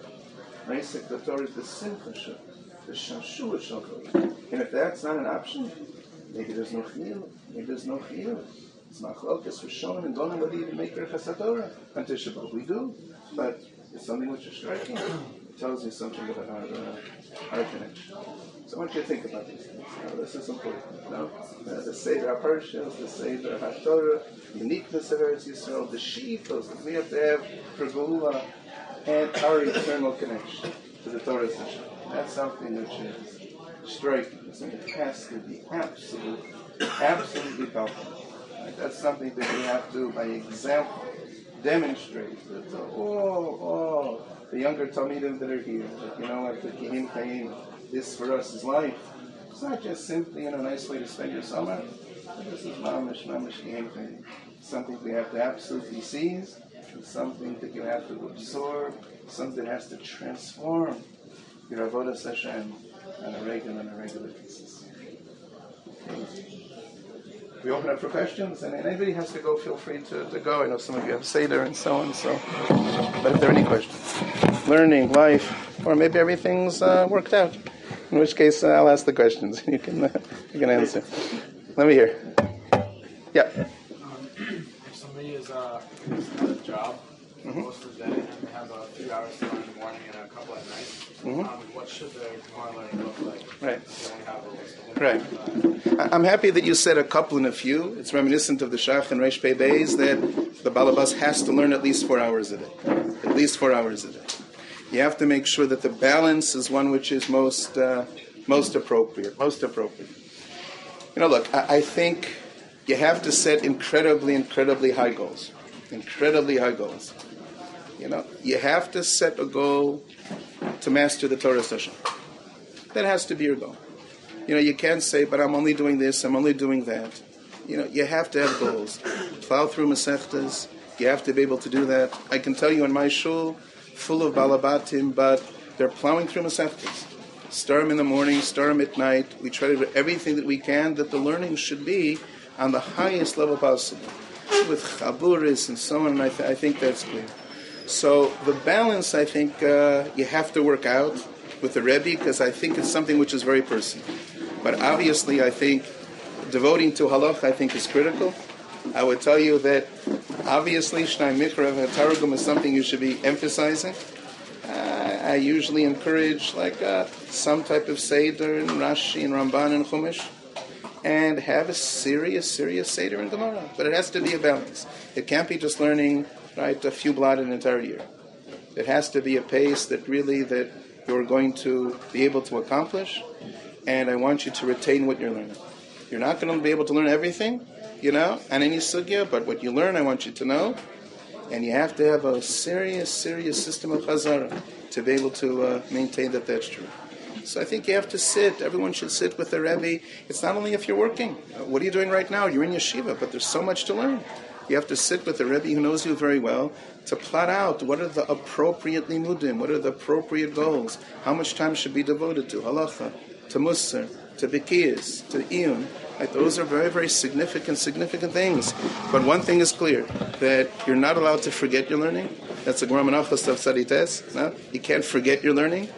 Asik Torah is the Simcha the Shashua Shal And if that's not an option, maybe there's no chiyuv, maybe there's no chiyuv. It's not machlokas for showing and don't know whether you make Rechas Torah on Tisha We do, but it's something which is striking. Tells you something about our, uh, our connection. So I want you to think about these things. Now, this is important. Know? uh, the Seder HaParshas, the Seder HaTorah, uniqueness of Eretz Yisrael, the sheepos that we have to have for Geula, and our eternal connection to the Torah Session. That's something which is striking. Something it has to be absolutely, absolutely palpable. Right? That's something that we have to, by example, demonstrate that uh, oh, oh, the younger Talmidim that are here, that you know what, the Kihim Kaim, this for us is life. It's not just simply know, a nice way to spend your summer. This is mamish, mamish anything. Something we have to absolutely seize, something that you have to absorb, something that has to transform your avodah Hashem on a regular, on a regular basis. We open up for questions, and anybody has to go, feel free to, to go. I know some of you have Seder and so on, so. But if there are any questions, learning, life, or maybe everything's uh, worked out, in which case uh, I'll ask the questions. And you can, uh, you can answer. Let me hear. Yeah. Um, if somebody is uh, a job Mhm. most of the day and they have a few hours to in the morning and a couple at night, Mhm. um, what should Gemara look like? Right. If they only have a list of Right. I'm happy that you said a couple and a few. It's reminiscent of the Shach and Reish Pei Beis that the Balabas has to learn at least four hours a day. At least four hours a day. You have to make sure that the balance is one which is most uh, most appropriate. Most appropriate. You know, look, I, I think you have to set incredibly, incredibly high goals. Incredibly high goals. You know, you have to set a goal to master the Torah session. That has to be your goal. You know, you can't say, but I'm only doing this, I'm only doing that. You know, you have to have goals. Plow through Masechtas, you have to be able to do that. I can tell you in my shul, full of balabatim, but they're plowing through Masechtas. Start them in the morning, start them at night. We try to do everything that we can that the learning should be on the highest level possible. With chaburis and so on, I, th- I think that's clear. So the balance, I think, uh, you have to work out with the Rebbe because I think it's something which is very personal. But obviously, I think devoting to halach, I think, is critical. I would tell you that obviously Shnai of Targum is something you should be emphasizing. Uh, I usually encourage like uh, some type of Seder and Rashi and Ramban and Chumash and have a serious, serious Seder in Gemara. But it has to be a balance. It can't be just learning, right, a few blot an entire year. It has to be a pace that really that you're going to be able to accomplish, and I want you to retain what you're learning. You're not going to be able to learn everything, you know, on any sugya, but what you learn, I want you to know, and you have to have a serious, serious system of chazara to be able to uh, maintain that that's true. So I think you have to sit. Everyone should sit with the Rebbe. It's not only if you're working. What are you doing right now? You're in yeshiva, but there's so much to learn. You have to sit with the Rebbe who knows you very well to plot out what are the appropriate limudim, what are the appropriate goals, how much time should be devoted to halacha, to musar, to bikiyas, to iyun. Right? Those are very, very significant, significant things. But one thing is clear, that you're not allowed to forget your learning. That's the Gemara Menachos of Sadites. No? You can't forget your learning,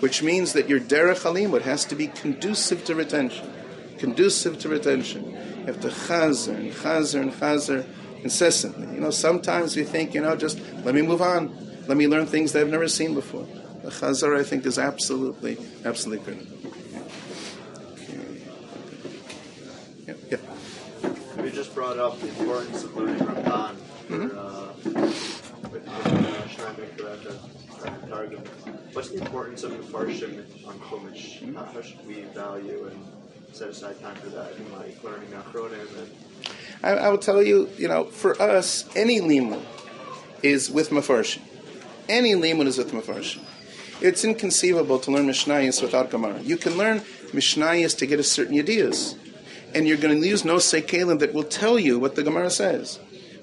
which means that your derech halimud has to be conducive to retention. Conducive to retention. You have to chazer and chazer and chazer incessantly. You know, sometimes we think, you know, just let me move on. Let me learn things that I've never seen before. The chazer, I think, is absolutely, absolutely critical. Yeah, yeah. We just brought up the importance of learning Ramban Mm-hmm. uh, uh, Shnai Mikra at the Targum. What's the importance of the Farshim on Chumash? Mm-hmm. How, how should we value and set aside time for that in like learning Achronim and I, I will tell you, you know, for us, any limud is with mafarshim. Any limud is with mafarshim. It's inconceivable to learn Mishnayos without Gemara. You can learn Mishnayos to get a certain ideas, and you're going to use no sekalim that will tell you what the Gemara says.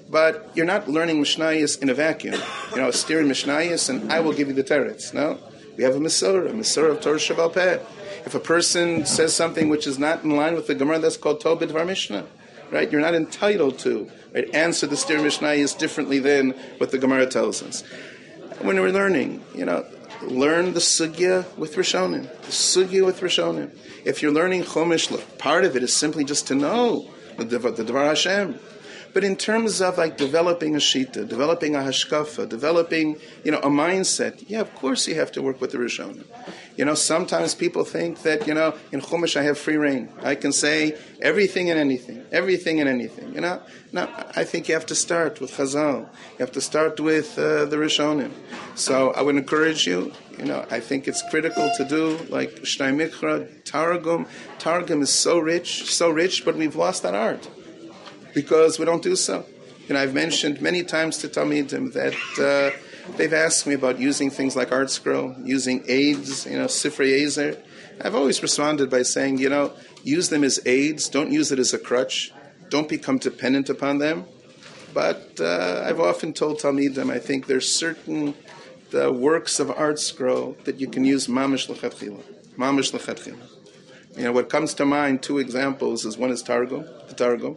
But you're not learning Mishnayos in a vacuum. You know, a steering Mishnayos, and I will give you the teretz. No, we have a Masorah, a Masorah of Torah Shabbat. If a person says something which is not in line with the Gemara, that's called Tobit Var Mishnah right? You're not entitled to right, answer the Stir Mishnayos differently than what the Gemara tells us. When we're learning, you know, learn the sugya with Rishonim. The sugya with Rishonim. If you're learning Chumash, look, part of it is simply just to know the, the Devar Hashem. But in terms of like developing a shita, developing a hashkafa, developing you know a mindset, yeah, of course you have to work with the Rishonim. You know, sometimes people think that you know in Chumash I have free reign. I can say everything and anything, everything and anything. You know, no, I think you have to start with Chazal. You have to start with uh, the Rishonim. So I would encourage you. You know, I think it's critical to do like Shnai Mikra, Targum. Targum is so rich, so rich, but we've lost that art because we don't do so. You know, I've mentioned many times to Talmidim that uh, they've asked me about using things like ArtScroll, using aids, you know, Sifrei Ezer. I've always responded by saying, you know, use them as aids, don't use it as a crutch. don't become dependent upon them. But uh, I've often told Talmidim, I think there's certain the works of ArtScroll that you can use mamish lechatchila. Mamish lechatchila. You know, what comes to mind, two examples, is one is Targum, the Targum,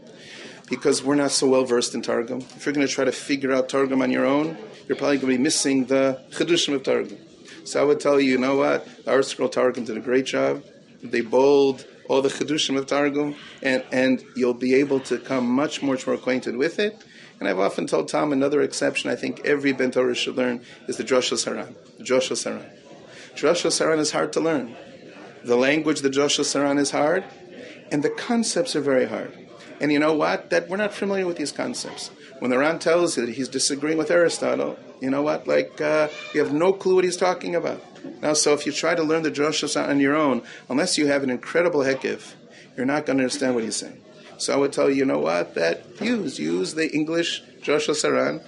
because we're not so well versed in Targum. If you're going to try to figure out Targum on your own, you're probably going to be missing the Chidushim of Targum. So I would tell you, you know what? The ArtScroll Targum did a great job. They bold all the Chidushim of Targum, and, and you'll be able to come much, much more acquainted with it. And I've often told Tom another exception I think every Ben Torah should learn is the Drashos HaRan. The Drashos HaRan. Drashos HaRan is hard to learn. The language, the Drashos HaRan, is hard, and the concepts are very hard. And you know what? That we're not familiar with these concepts. When the Ran tells you that he's disagreeing with Aristotle, you know what? Like uh, you have no clue what he's talking about. Now, so if you try to learn the Drashos HaRan on your own, unless you have an incredible hekiv, you're not going to understand what he's saying. So I would tell you, you know what? That use use the English Drashos HaRan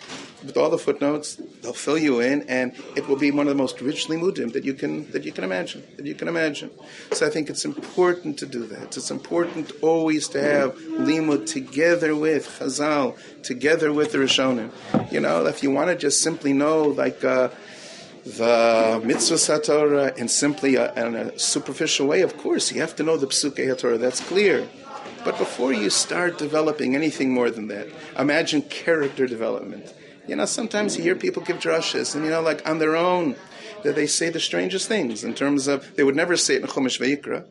with all the footnotes. They'll fill you in, and it will be one of the most richly mudim that you can that you can imagine. That you can imagine. So I think it's important to do that. It's important always to have limud together with Chazal, together with the Rishonim. You know, if you want to just simply know, like. Uh, the mitzvah satorah in simply a, in a superficial way, of course, you have to know the psukei hatorah. That's clear. But before you start developing anything more than that, imagine character development. You know, sometimes you hear people give drushes, and you know, like on their own, that they say the strangest things in terms of they would never say it in Chumash Veikra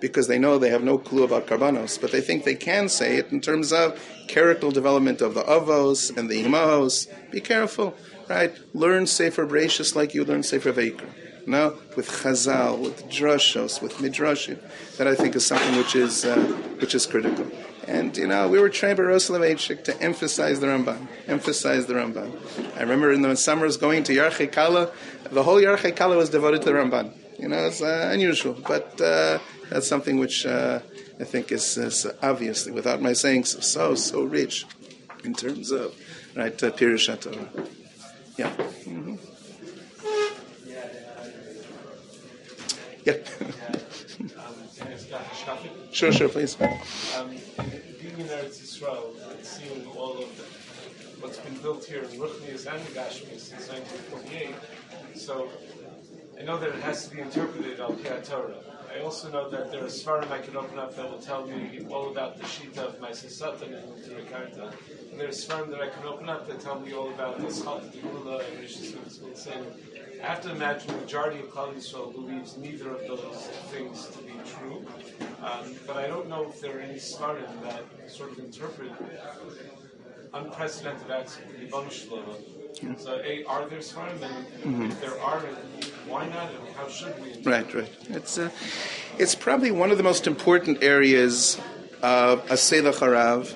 because they know they have no clue about karbanos, but they think they can say it in terms of character development of the avos and the imahos. Be careful, right? Learn Sefer Bereshis like you learn Sefer Veikra. No, with Chazal, with drashos, with midrashim. That I think is something which is uh, which is critical. And you know, we were trained by Rosh to emphasize the Ramban, emphasize the Ramban. I remember in the summers going to Yarchei Kala, the whole Yarchei Kala was devoted to the Ramban. You know, it's uh, unusual, but uh, that's something which uh, I think is, is, obviously, without my saying so, so, so rich in terms of right uh, Pirush Yeah. Mm-hmm. Yeah. sure, sure, please. Um, being in Eretz Yisrael and seeing all of the, what's been built here in Ruchnias and Gashmi since 1948, so I know that it has to be interpreted al Torah. I also know that there are svarim I can open up that will tell me all about the Shita of my Satan and Turikarta. And there are svarim that I can open up that tell me all about the Schat, the Gula, and Rishis I have to imagine the majority of Klal Yisrael believes neither of those things to true. Um, but I don't know if there are any svarim that sort of interpret unprecedented acts of the Shlomo. So, A, are there svarim? And mm-hmm. if there are, why not? And how should we? Right, right. It's, uh, it's probably one of the most important areas of Asela Harav.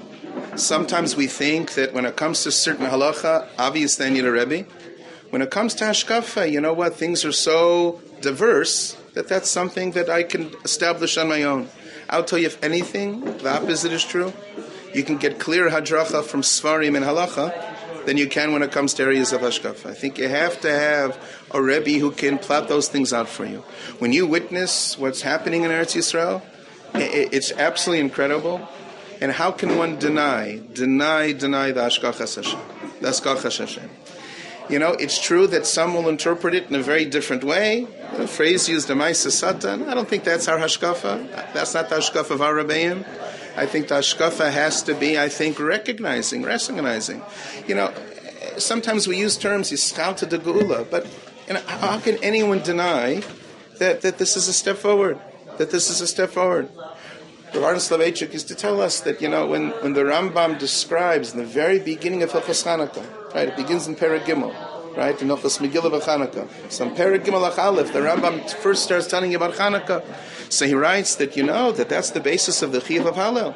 Sometimes we think that when it comes to certain halacha, obviously I need a Rebbe. When it comes to hashkafa, you know what? Things are so diverse that that's something that I can establish on my own. I'll tell you, if anything, the opposite is true. You can get clear hadracha from svarim and halacha than you can when it comes to areas of hashkafa. I think you have to have a rebbe who can plot those things out for you. When you witness what's happening in Eretz Yisrael, it's absolutely incredible. And how can one deny, deny, deny the Ashkachas Hashem? The Ashkachas Hashem. You know, it's true that some will interpret it in a very different way. The phrase used, Amaisa Satan, I don't think that's our Hashkafa. That's not the Hashkafa of our. I think the Hashkafa has to be, I think, recognizing, recognizing. You know, sometimes we use terms, Yischal to Geula, but you know, how can anyone deny that, that this is a step forward? That this is a step forward? Aaron Soloveitchik used to tell us that, you know, when, when the Rambam describes in the very beginning of Hilchas Chanukah, right, it begins in Perek Gimel, right, in Hilchas Megillah of Chanukah. So in Perek Gimel Aleph, the Rambam first starts telling you about Chanukah. So he writes that, you know, that that's the basis of the Chiv of Hallel.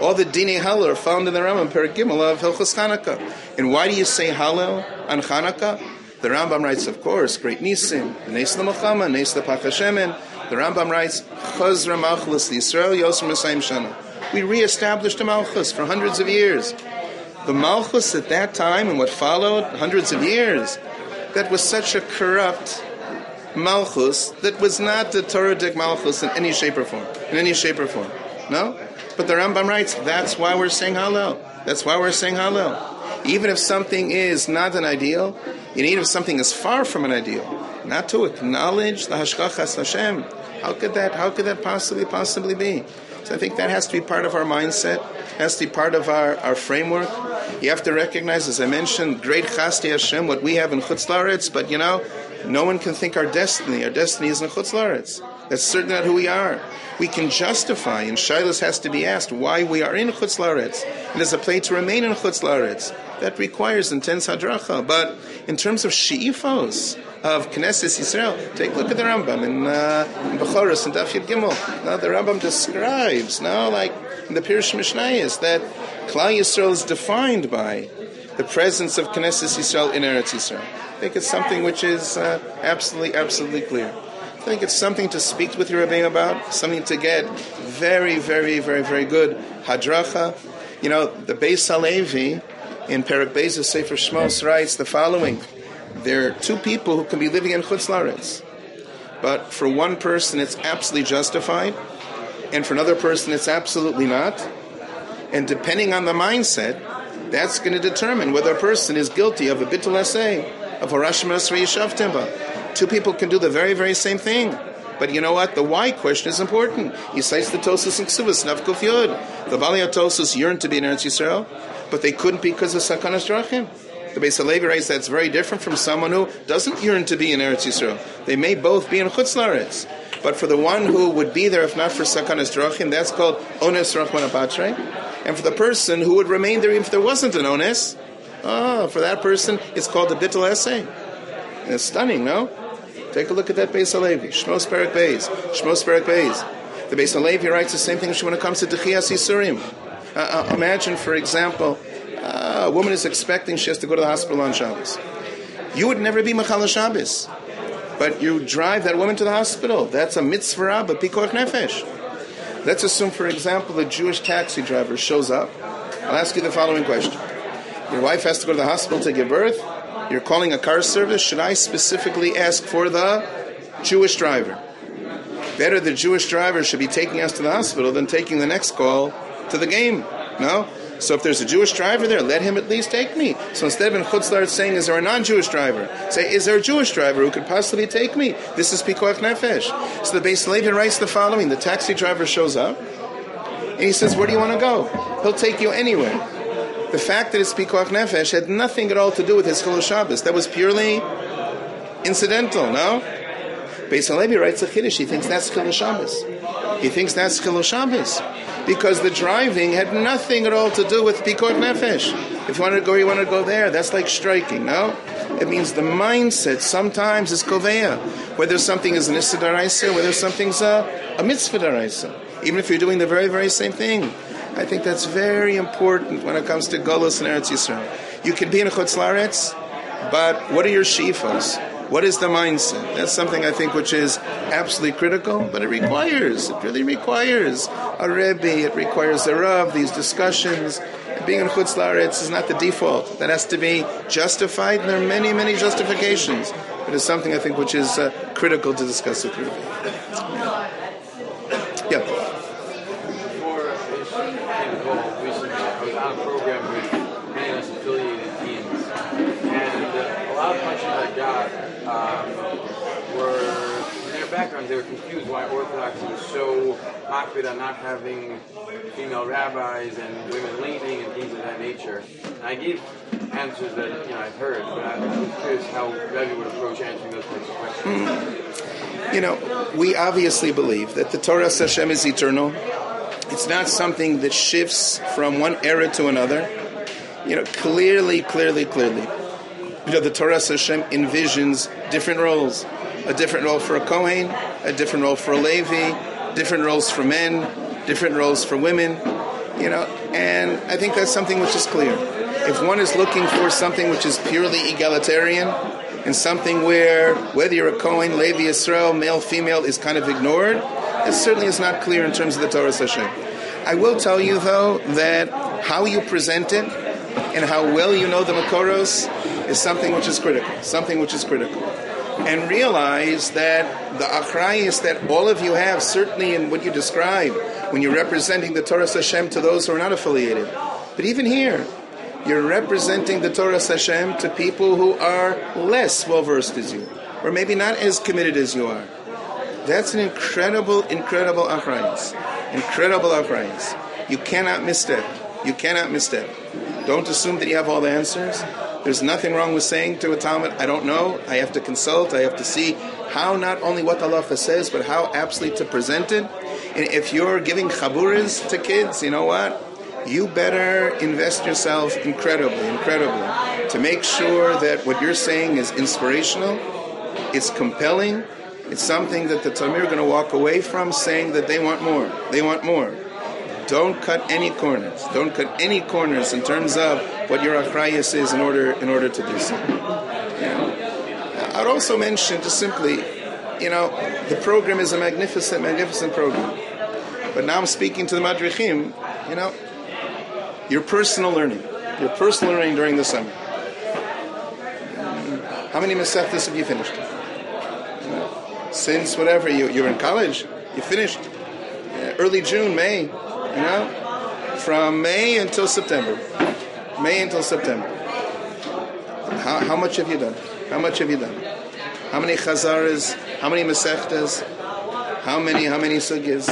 All the Dini Hallel are found in the Rambam, Perek Gimel of Hilchas Chanukah. And why do you say Hallel on Chanukah? The Rambam writes, of course, great Nisim, Nes Lamachama, Nes Pachashemen, the Rambam writes, Chazra Malchus Yisrael Yosem Shana. We reestablished the Malchus for hundreds of years. The Malchus at that time and what followed, hundreds of years, that was such a corrupt Malchus that was not the Torah Malchus in any shape or form. In any shape or form. No? But the Rambam writes, that's why we're saying Hallel. That's why we're saying Hallel. Even if something is not an ideal, even if something is far from an ideal, not to acknowledge the Hashkachas Hashem. How could that, how could that possibly, possibly be? So I think that has to be part of our mindset, has to be part of our, our framework. You have to recognize, as I mentioned, great Chasti Hashem, what we have in Chutz but you know, no one can think our destiny. Our destiny is in Chutz. That's certainly not who we are. We can justify, and Shilas has to be asked why we are in Chutz Laretz. It is a play to remain in Chutz. That requires intense hadracha. But in terms of she'ifos, of Knesset Israel, Take a look at the Rambam in, uh, in and Daf Yud Gimel. Now the Rambam describes, now like in the Pirush Mishnayos, that Klal Yisrael is defined by the presence of Knesset Yisrael in Eretz Yisrael. I think it's something which is uh, absolutely, absolutely clear. I think it's something to speak with your Rebbeim about, something to get very, very, very, very good hadracha. You know, the Beis Halevi in Perak of Sefer Shmos writes the following there are two people who can be living in Chutz Laretz. But for one person, it's absolutely justified, and for another person, it's absolutely not. And depending on the mindset, that's going to determine whether a person is guilty of a bitul essay, of a Rashma Yishav Two people can do the very, very same thing. But you know what? The why question is important. He cites the Tosfos and Ksubas, Navkuf Yud. The Bali Tosfos yearned to be in Eretz Yisrael, but they couldn't be because of Sakanas Drachim. The Beis Halevi writes that's very different from someone who doesn't yearn to be in Eretz Yisrael. They may both be in Chutz Laretz. But for the one who would be there if not for Sakanas Drachim, that's called Ones Rachman Apatre. And for the person who would remain there if there wasn't an Ones, oh, for that person, it's called a Bittel essay. And it's stunning, no? Take a look at that Beis Halevi. Shmos Perak Beis. Shmos Perak Beis. The Beis Halevi writes the same thing when it comes to Techias Yisurim. Uh, uh, imagine, for example, uh, a woman is expecting she has to go to the hospital on Shabbos. You would never be Machal Shabbos, but you drive that woman to the hospital. That's a mitzvah, but pikuach nefesh. Let's assume, for example, a Jewish taxi driver shows up. I'll ask you the following question: Your wife has to go to the hospital to give birth. You're calling a car service. Should I specifically ask for the Jewish driver? Better the Jewish driver should be taking us to the hospital than taking the next call to the game. No? So if there's a Jewish driver there, let him at least take me. So instead of in Chutzlar saying, is there a non-Jewish driver? Say, is there a Jewish driver who could possibly take me? This is Pikuach Nefesh. So the Beis Halevi writes the following. The taxi driver shows up, and he says, where do you want to go? He'll take you anywhere. The fact that it's Pikuach Nefesh had nothing at all to do with his Chilul Shabbos. That was purely incidental, no? Beis Halevi writes a Kiddush. He thinks that's Chilul Shabbos. He thinks that's Chilul Shabbos because the driving had nothing at all to do with Pikot Nefesh. If you want to go, you want to go there. That's like striking, no? It means the mindset sometimes is koveya, whether something is an Issa whether something's a, a mitzvah daraisa. Even if you're doing the very, very same thing. I think that's very important when it comes to Golos and Eretz Yisrael. You can be in a Chutz but what are your shifos? What is the mindset? That's something I think which is absolutely critical, but it requires, it really requires a Rebbe, it requires a Rav, these discussions. Being in Chutz Laretz is not the default. That has to be justified, and there are many, many justifications. But it's something I think which is uh, critical to discuss with Rebbe. Yeah. yeah. Before this became involved recently, I was on a program with many less affiliated teams, and uh, a lot of questions I got um, were, backgrounds, they were confused why Orthodoxy was so makpid on not having female rabbis and women leading and things of that nature. And I gave answers that you know I've heard, but I was curious how Rebbe would approach answering those types of questions. Mm-hmm. You know, we obviously believe that the Torah Hashem is eternal. It's not something that shifts from one era to another. You know, clearly, clearly, clearly you know, the Torah Hashem envisions different roles. A different role for a Kohen, a different role for a Levi, different roles for men, different roles for women, you know, and I think that's something which is clear. If one is looking for something which is purely egalitarian, and something where whether you're a Kohen, Levi, Israel, male, female is kind of ignored, it certainly is not clear in terms of the Torah Hashem. I will tell you though that how you present it and how well you know the Makoros is something which is critical, something which is critical. And realize that the achrayis that all of you have, certainly in what you describe, when you're representing the Torah Hashem to those who are not affiliated. But even here, you're representing the Torah Hashem to people who are less well versed as you, or maybe not as committed as you are. That's an incredible, incredible achrayus. Incredible achrayus. You cannot misstep. You cannot misstep. Don't assume that you have all the answers. There's nothing wrong with saying to a Talmud, I don't know, I have to consult, I have to see how not only what the halacha says, but how absolutely to present it. And if you're giving chaburas to kids, you know what? You better invest yourself incredibly, incredibly, to make sure that what you're saying is inspirational, it's compelling, it's something that the Tamir are going to walk away from saying that they want more. They want more. Don't cut any corners. Don't cut any corners in terms of what your achrayus is in order in order to do so. Yeah. I'd also mention just simply, you know, the program is a magnificent, magnificent program. But now I'm speaking to the madrichim. You know, your personal learning, your personal learning during the summer. How many masechtas have you finished? Since whatever you, you're in college, you finished early June, May, you know, from May until September. May until September. How, how much have you done? How much have you done? How many chazaras? How many masechtas? How many, how many sugyas?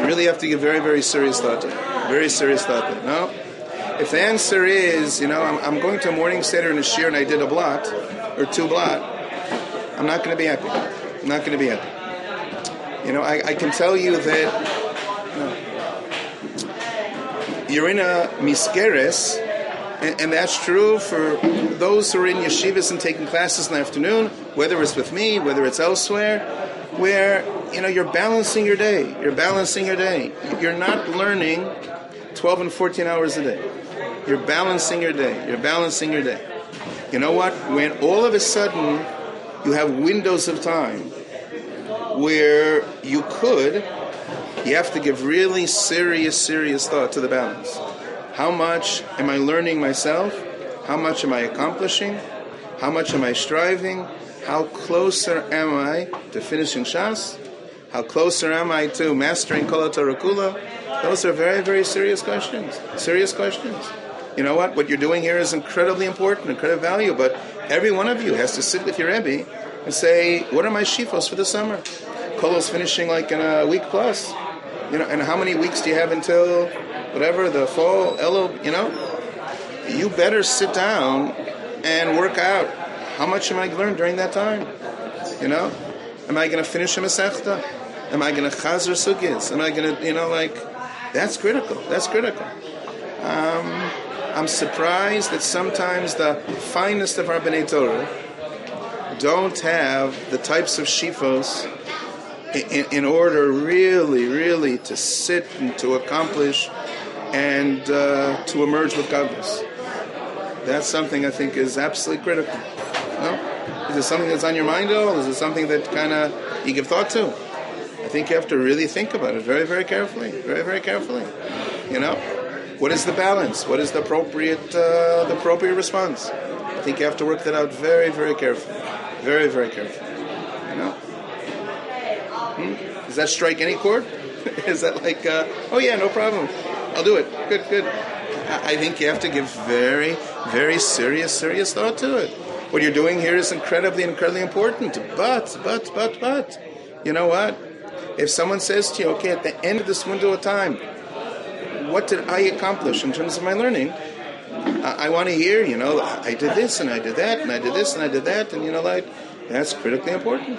You really have to give very, very serious thought to it. Very serious thought to it. No? If the answer is, you know, I'm, I'm going to a morning seder in a shir and I did a blot, or two blot, I'm not going to be happy. I'm not going to be happy. You know, I, I can tell you that you're in a miskeres, and, and, that's true for those who are in yeshivas and taking classes in the afternoon, whether it's with me, whether it's elsewhere, where you know you're balancing your day. You're balancing your day. You're not learning 12 and 14 hours a day. You're balancing your day. You're balancing your day. You know what? When all of a sudden you have windows of time where you could you have to give really serious, serious thought to the balance. How much am I learning myself? How much am I accomplishing? How much am I striving? How closer am I to finishing Shas? How closer am I to mastering Kol? Those are very, very serious questions. Serious questions. You know what? What you're doing here is incredibly important, incredible value, but every one of you has to sit with your Rebbe and say, what are my shifos for the summer? Kolo's finishing like in a week plus. You know, and how many weeks do you have until whatever the fall? Elo, you know, you better sit down and work out. How much am I going to learn during that time? You know, am I going to finish a masechta? Am I going to chazer sugis? Am I going to, you know, like that's critical. That's critical. Um, I'm surprised that sometimes the finest of our B'nai Torah don't have the types of shifos in, in order really, really to sit and to accomplish and uh, to emerge with godliness. That's something I think is absolutely critical. No? Is it something that's on your mind at all? Is it something that kind of you give thought to? I think you have to really think about it very, very carefully. Very, very carefully. You know, what is the balance? What is the appropriate, uh, the appropriate response? I think you have to work that out very, very carefully. Very, very carefully. You know. Hmm? Does that strike any chord? Is that like, uh, oh yeah, no problem, I'll do it. Good, good. I think you have to give very, very serious, serious thought to it. What you're doing here is incredibly, incredibly important. But, but, but, but, you know what? If someone says to you, okay, at the end of this window of time, what did I accomplish in terms of my learning? I, I want to hear, you know, I did this and I did that and I did this and I did that, and you know, like, that's critically important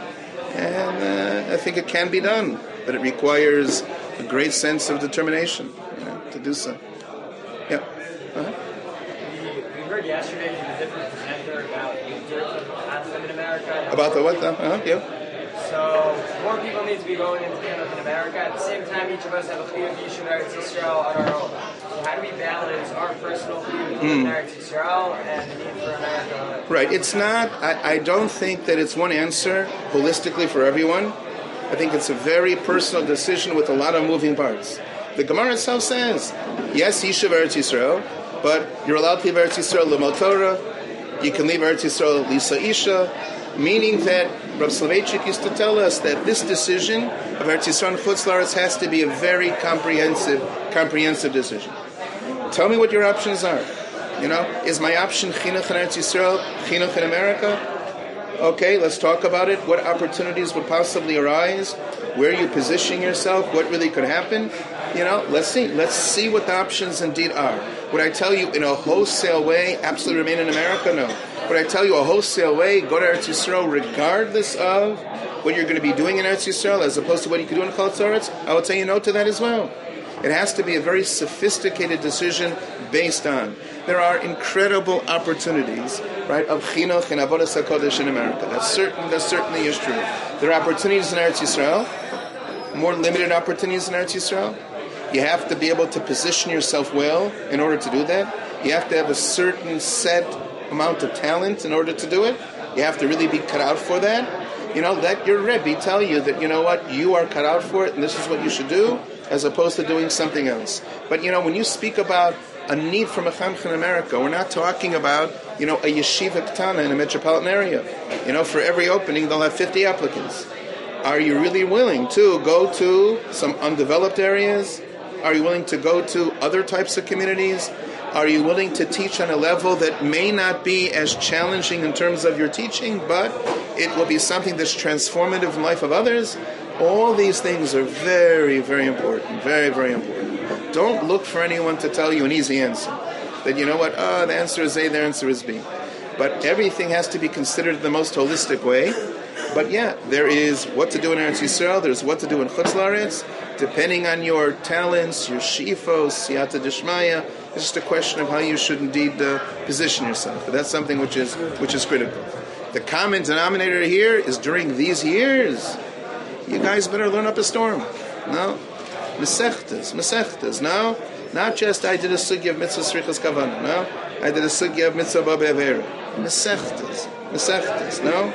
and uh, I think it can be done, but it requires a great sense of determination you know, to do so. Yeah. Uh-huh. We, heard yesterday from a different presenter about the dearth in America. About the what? Uh-huh. Yeah. So more people need to be going into Hananim in America. At the same time, each of us have a chiyuv yishuv Eretz Yisrael on our own. So how do we balance our personal chiyuv mm. Eretz Yisrael and the need for America? Right. It's not. I, I don't think that it's one answer holistically for everyone. I think it's a very personal decision with a lot of moving parts. The Gemara itself says, yes, Yishuv Eretz Yisrael, but you're allowed to leave Eretz Yisrael Limot Torah. You can leave Eretz Yisrael Lisa Isha, meaning that Rav Soloveitchik used to tell us that this decision of Eretz Yisrael has to be a very comprehensive, comprehensive decision. Tell me what your options are. You know, is my option Chinuch in Eretz Yisrael, Chinuch in America? Okay, let's talk about it. What opportunities would possibly arise? Where are you positioning yourself? What really could happen? You know, let's see. Let's see what the options indeed are. Would I tell you in a wholesale way, absolutely remain in America? No. Would I tell you a wholesale way, go to Eretz Yisrael regardless of what you're going to be doing in Eretz Yisrael as opposed to what you could do in Chol Tzorets? I would say you no to that as well. It has to be a very sophisticated decision based on. There are incredible opportunities, right, of chinuch and avodas hakodesh in America. That's certain. That certainly is true. There are opportunities in Eretz Yisrael, more limited opportunities in Eretz Yisrael. You have to be able to position yourself well in order to do that. You have to have a certain set amount of talent in order to do it. You have to really be cut out for that. You know, let your Rebbe tell you that, you know what, you are cut out for it and this is what you should do, as opposed to doing something else. But, you know, when you speak about a need for Mechanech in America, we're not talking about, you know, a yeshiva katana in a metropolitan area. You know, for every opening, they'll have 50 applicants. Are you really willing to go to some undeveloped areas? Are you willing to go to other types of communities? Are you willing to teach on a level that may not be as challenging in terms of your teaching, but it will be something that's transformative in the life of others? All these things are very, very important. Very, very important. Don't look for anyone to tell you an easy answer. That you know what, oh, the answer is A, the answer is B. But everything has to be considered the most holistic way. But yeah, there is what to do in Eretz Yisrael, there's what to do in Chutz La'aretz, depending on your talents, your shifos, siyata dishmaya. It's just a question of how you should indeed uh, position yourself. But that's something which is which is critical. The common denominator here is during these years, you guys better learn up a storm. No, mesechtas, mesechtas. No, not just I did a sugya of mitzvah srichas kavana. No, I did a sugya of mitzvah babevera. Mesechtas, mesechtas. No,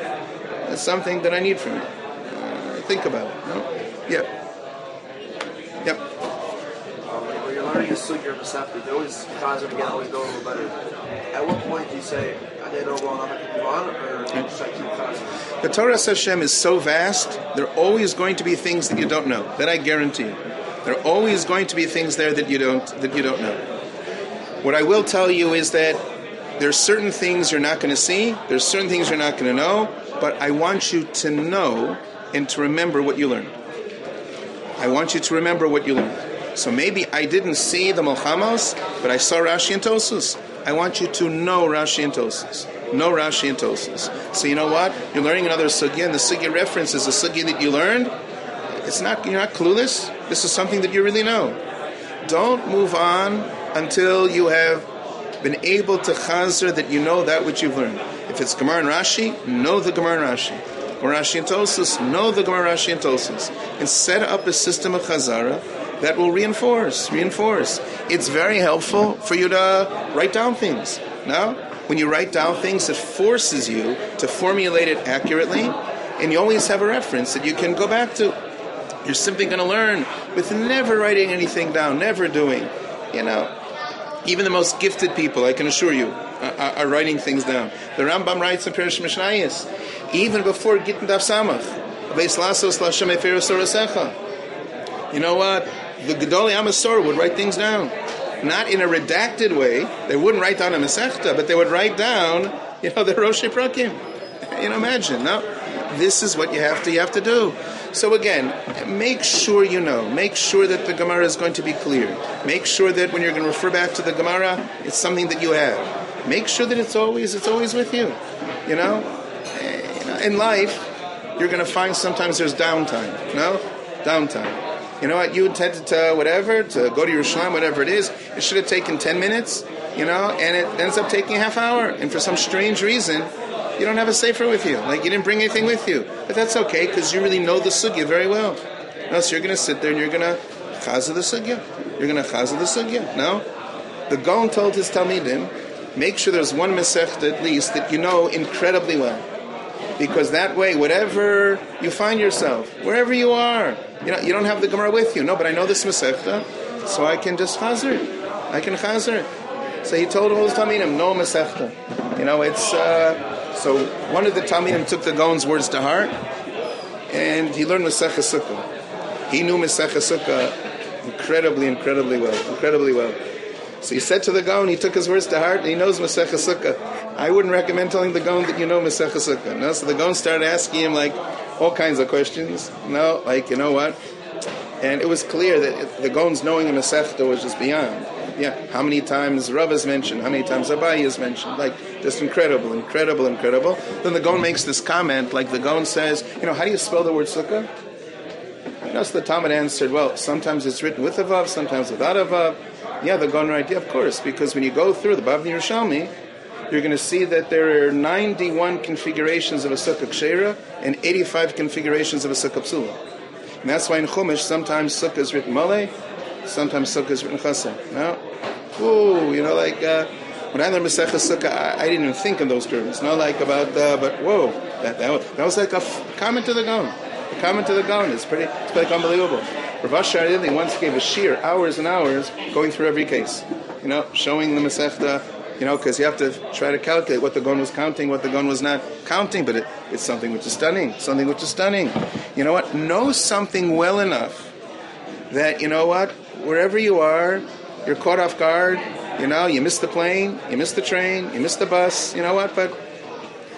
that's something that I need from you. Uh, think about it. No, yeah. Yep. Um, when you're learning a sugi or masafti, they always to get always go a little better. At what point do you say, I didn't know well, I'm going move on, or should I keep causing? The Torah Hashem is so vast, there are always going to be things that you don't know. That I guarantee you. There are always going to be things there that you don't that you don't know. What I will tell you is that there's certain things you're not going to see, there's certain things you're not going to know, but I want you to know and to remember what you learned. I want you to remember what you learned. So maybe I didn't see the Milchamos, but I saw Rashi and Tosfos. I want you to know Rashi and Tosfos. Know Rashi and Tosfos. So you know what? You're learning another sugya, and the sugya reference is a sugya that you learned. It's not you're not clueless. This is something that you really know. Don't move on until you have been able to chazer that you know that which you've learned. If it's Gemara and Rashi, know the Gemara and Rashi. Or Rashi and Tosfos, know the Gemara Rashi and Tosfos. And set up a system of chazara that will reinforce, reinforce. It's very helpful for you to write down things. No? When you write down things, it forces you to formulate it accurately, and you always have a reference that you can go back to. You're simply going to learn with never writing anything down, never doing. You know, even the most gifted people, I can assure you, are, are writing things down. The Rambam writes in Perish Mishnayis, even before Gittin Daf Samach. You know what? The Gedolei HaMesorah would write things down. Not in a redacted way. They wouldn't write down a Masechta, but they would write down, you know, the Rosh Prakim. You know, imagine. No, this is what you have to you have to do. So again, make sure you know. Make sure that the Gemara is going to be clear. Make sure that when you're going to refer back to the Gemara, it's something that you have. Make sure that it's always it's always with you. You know, Eh, you know in life, you're going to find sometimes there's downtime. No, downtime. You know what? You intended to whatever to go to your Yerushalayim, whatever it is. It should have taken ten minutes. You know, and it ends up taking a half hour. And for some strange reason, you don't have a sefer with you. Like you didn't bring anything with you. But that's okay because you really know the sugya very well. No, so you're going to sit there and you're going to chaza the sugya. You're going to chaza the sugya. No, the Gaon told his talmidim, make sure there's one mesechta at least that you know incredibly well, because that way, whatever you find yourself, wherever you are, you know, you don't have the Gemara with you. No, but I know this mesechta, so I can just chazer. I can chazer. So he told all his talmidim, no mesechta. You know, it's. Uh, so one of the Talmidim took the Gaon's words to heart, and he learned Masechah Sukkah. He knew Masech Sukkah incredibly, incredibly well, incredibly well. So he said to the Gaon, he took his words to heart, and he knows Masech Sukkah. I wouldn't recommend telling the Gaon that you know Masech Sukkah. No? So the Gaon started asking him like all kinds of questions. No, like you know what? And it was clear that the Gaon's knowing a Masechta was just beyond. Yeah, how many times Rav is mentioned, how many times Abayi is mentioned, like just incredible, incredible, incredible. Then the Gaon makes this comment, like the Gaon says, you know, how do you spell the word sukkah? You know, so the Talmud answered, well, sometimes it's written with a vav, sometimes without a vav. Yeah, the Gaon right, yeah, of course, because when you go through the Bavli Yerushalmi, you're going to see that there are 91 configurations of a sukkah kshera and 85 configurations of a sukkah psula. And that's why in Chumash sometimes sukkah is written malay, sometimes sukkah is written chaser. No? Ooh, you know, like uh, when I learned Masechah Sukkah, I, I, didn't even think in those terms. Not like about, uh, but whoa, that, that, was, that was like a f- comment to the Gaon. A comment to the Gaon. It's pretty, it's pretty unbelievable. Rav Asher once gave a shear, hours and hours, going through every case. You know, showing the Masechta, you know, because you have to try to calculate what the Gaon was counting, what the Gaon was not counting, but it, it's something which is stunning, something which is stunning. You know what? Know something well enough that, you know what, wherever you are, you're caught off guard. You know, you miss the plane, you miss the train, you miss the bus. You know what? But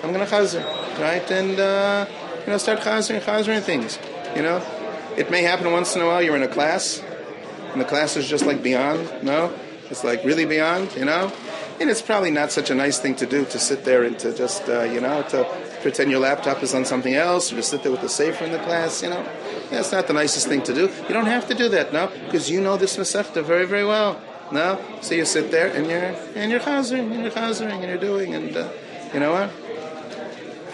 I'm going to chazer, right? And uh, you know, start chazering, chazering things. You know, it may happen once in a while. You're in a class, and the class is just like beyond. No, it's like really beyond. You know, and it's probably not such a nice thing to do to sit there and to just uh, you know to pretend your laptop is on something else or to sit there with the sefer in the class. You know, that's not the nicest thing to do. You don't have to do that, no, because you know this Masechta very, very well. No, so you sit there and you're and you're chazering and you're chazering and you're doing and uh, you know what?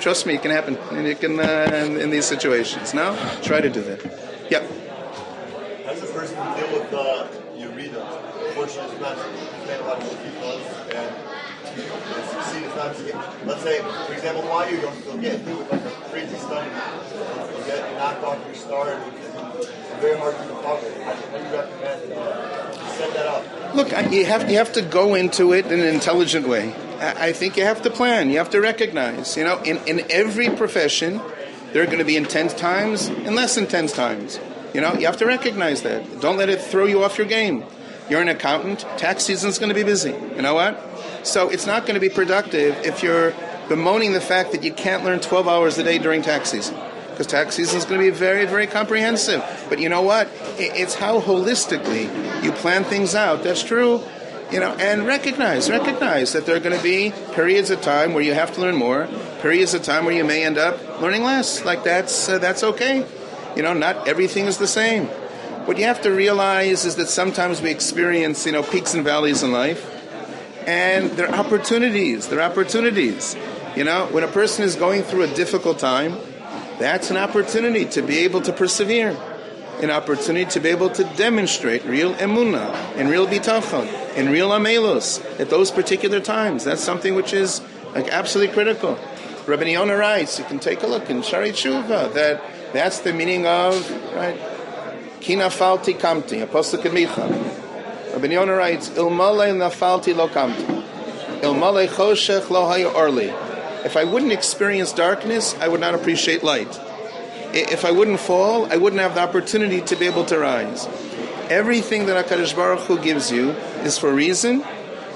Trust me, it can happen, and you can uh, in, in, these situations. No, try to do that. Yep. How does a person deal with uh, Yerida? Portion is not a lot of people and see the times let's say, for example, why you you'll get through with like a crazy study, you'll get knocked off your start, very hard to recover. How do you recommend uh, set that up? Look, you have you have to go into it in an intelligent way. I think you have to plan. You have to recognize. You know, in, in every profession, there are going to be intense times and less intense times. You know, you have to recognize that. Don't let it throw you off your game. You're an accountant. Tax season's going to be busy. You know what? So it's not going to be productive if you're bemoaning the fact that you can't learn 12 hours a day during tax season. Because tax season is going to be very, very comprehensive. But you know what? It's how holistically you plan things out. That's true. You know, and recognize, recognize that there are going to be periods of time where you have to learn more, periods of time where you may end up learning less. Like that's uh, that's okay. You know, not everything is the same. What you have to realize is that sometimes we experience, you know, peaks and valleys in life and there are opportunities. There are opportunities. You know, when a person is going through a difficult time, that's an opportunity to be able to persevere, an opportunity to be able to demonstrate real emuna and real bitachon and real amelos at those particular times. That's something which is like absolutely critical. Rabbi Yonah writes, you can take a look in Shaarei Teshuva, that that's the meaning of right, Kina falti kamti, apostle Micha. Rabbi Yonah writes, Ilmale nafalti lo kamti. Ilmale choshech lo orli. If I wouldn't experience darkness, I would not appreciate light. If I wouldn't fall, I wouldn't have the opportunity to be able to rise. Everything that HaKadosh Baruch Hu gives you is for a reason,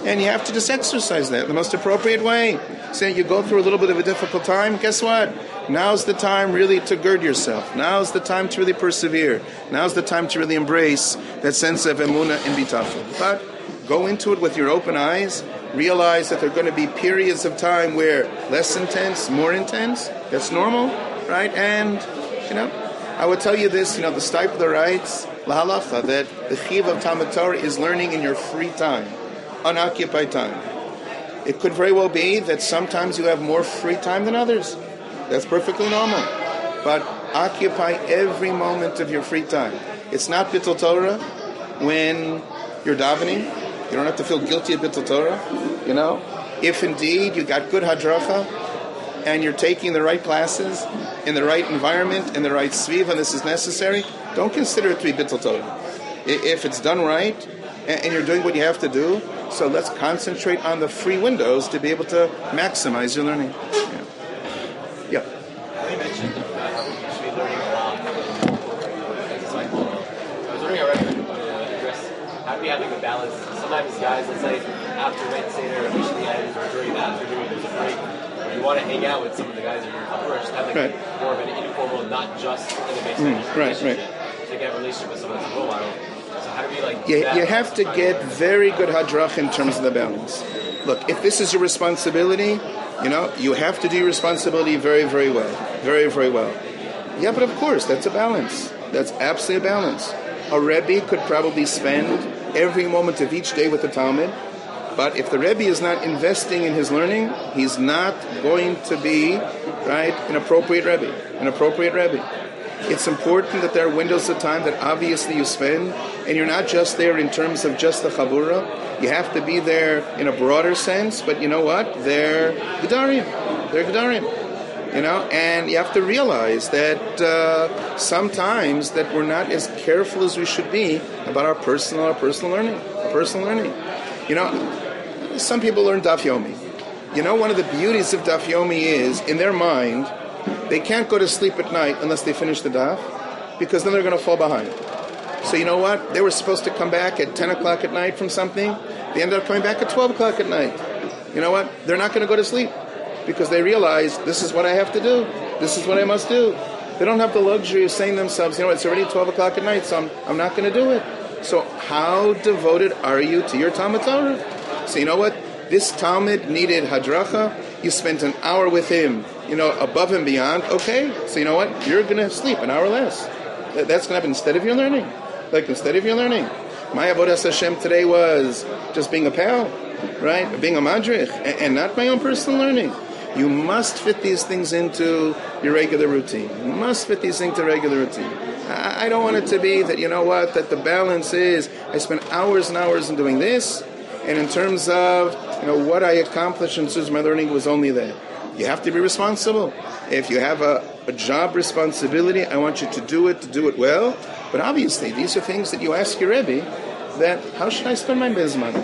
and you have to just exercise that the most appropriate way. Say you go through a little bit of a difficult time, guess what? Now's the time really to gird yourself. Now's the time to really persevere. Now's the time to really embrace that sense of emuna and bitachon. But go into it with your open eyes. Realize that there are going to be periods of time where less intense, more intense. That's normal, right? And you know, I would tell you this. You know, the Steipler writes lahalacha that the chiv of Talmud Torah is learning in your free time, unoccupied time. It could very well be that sometimes you have more free time than others. That's perfectly normal. But occupy every moment of your free time. It's not Bittul Torah when you're davening. You don't have to feel guilty of Bittul Torah. You know, if indeed you got good hadracha and you're taking the right classes in the right environment in the right sviva, and this is necessary, don't consider it to be Bittul Torah. If it's done right and you're doing what you have to do, so let's concentrate on the free windows to be able to maximize your learning. Yeah. Yeah. You mentioned uh, how we should be learning a lot. be having a balance? Sometimes guys, let's say after night Seder, officially ends, or during the afternoon, there's a break. You want to hang out with some of the guys in your or just have like Right. more of an informal, not just in the basement Mm, right, right. relationship. You can have a relationship with someone that's a role model. So how do we like? You, you have to get very good hadrach in terms of the balance. Look, if this is your responsibility, you know, you have to do your responsibility very, very well. Very, very well. Yeah, but of course, that's a balance. That's absolutely a balance. A Rebbe could probably spend every moment of each day with the Talmud, but if the Rebbe is not investing in his learning, he's not going to be, right, an appropriate Rebbe. An appropriate Rebbe. It's important that there are windows of time that obviously you spend, and you're not just there in terms of just the chabura. You have to be there in a broader sense, but you know what? They're gedarim. They're gedarim. You know, and you have to realize that uh, sometimes that we're not as careful as we should be about our personal, our personal learning, our personal learning. You know, some people learn daf yomi. You know, one of the beauties of daf yomi is in their mind they can't go to sleep at night unless they finish the daf, because then they're going to fall behind. So you know what? They were supposed to come back at 10 o'clock at night from something. They ended up coming back at 12 o'clock at night. You know what? They're not going to go to sleep because they realize this is what I have to do. This is what I must do. They don't have the luxury of saying to themselves, you know, it's already 12 o'clock at night, so I'm, I'm not going to do it. So how devoted are you to your Talmud Torah? So you know what? This Talmud needed hadracha. You spent an hour with him, you know, above and beyond. Okay, so you know what? You're going to sleep an hour less. That's going to happen instead of your learning. Like instead of your learning. My avodas Hashem today was just being a pal, right? Being a madrich, and, and not my own personal learning. You must fit these things into your regular routine. You must fit these things into regular routine. I, don't want it to be that you know what that the balance is. I spend hours and hours in doing this, and in terms of you know what I accomplished in terms of my learning was only that. You have to be responsible. If you have a, a job responsibility, I want you to do it, to do it well. But obviously, these are things that you ask your Rebbe that how should I spend my bizman?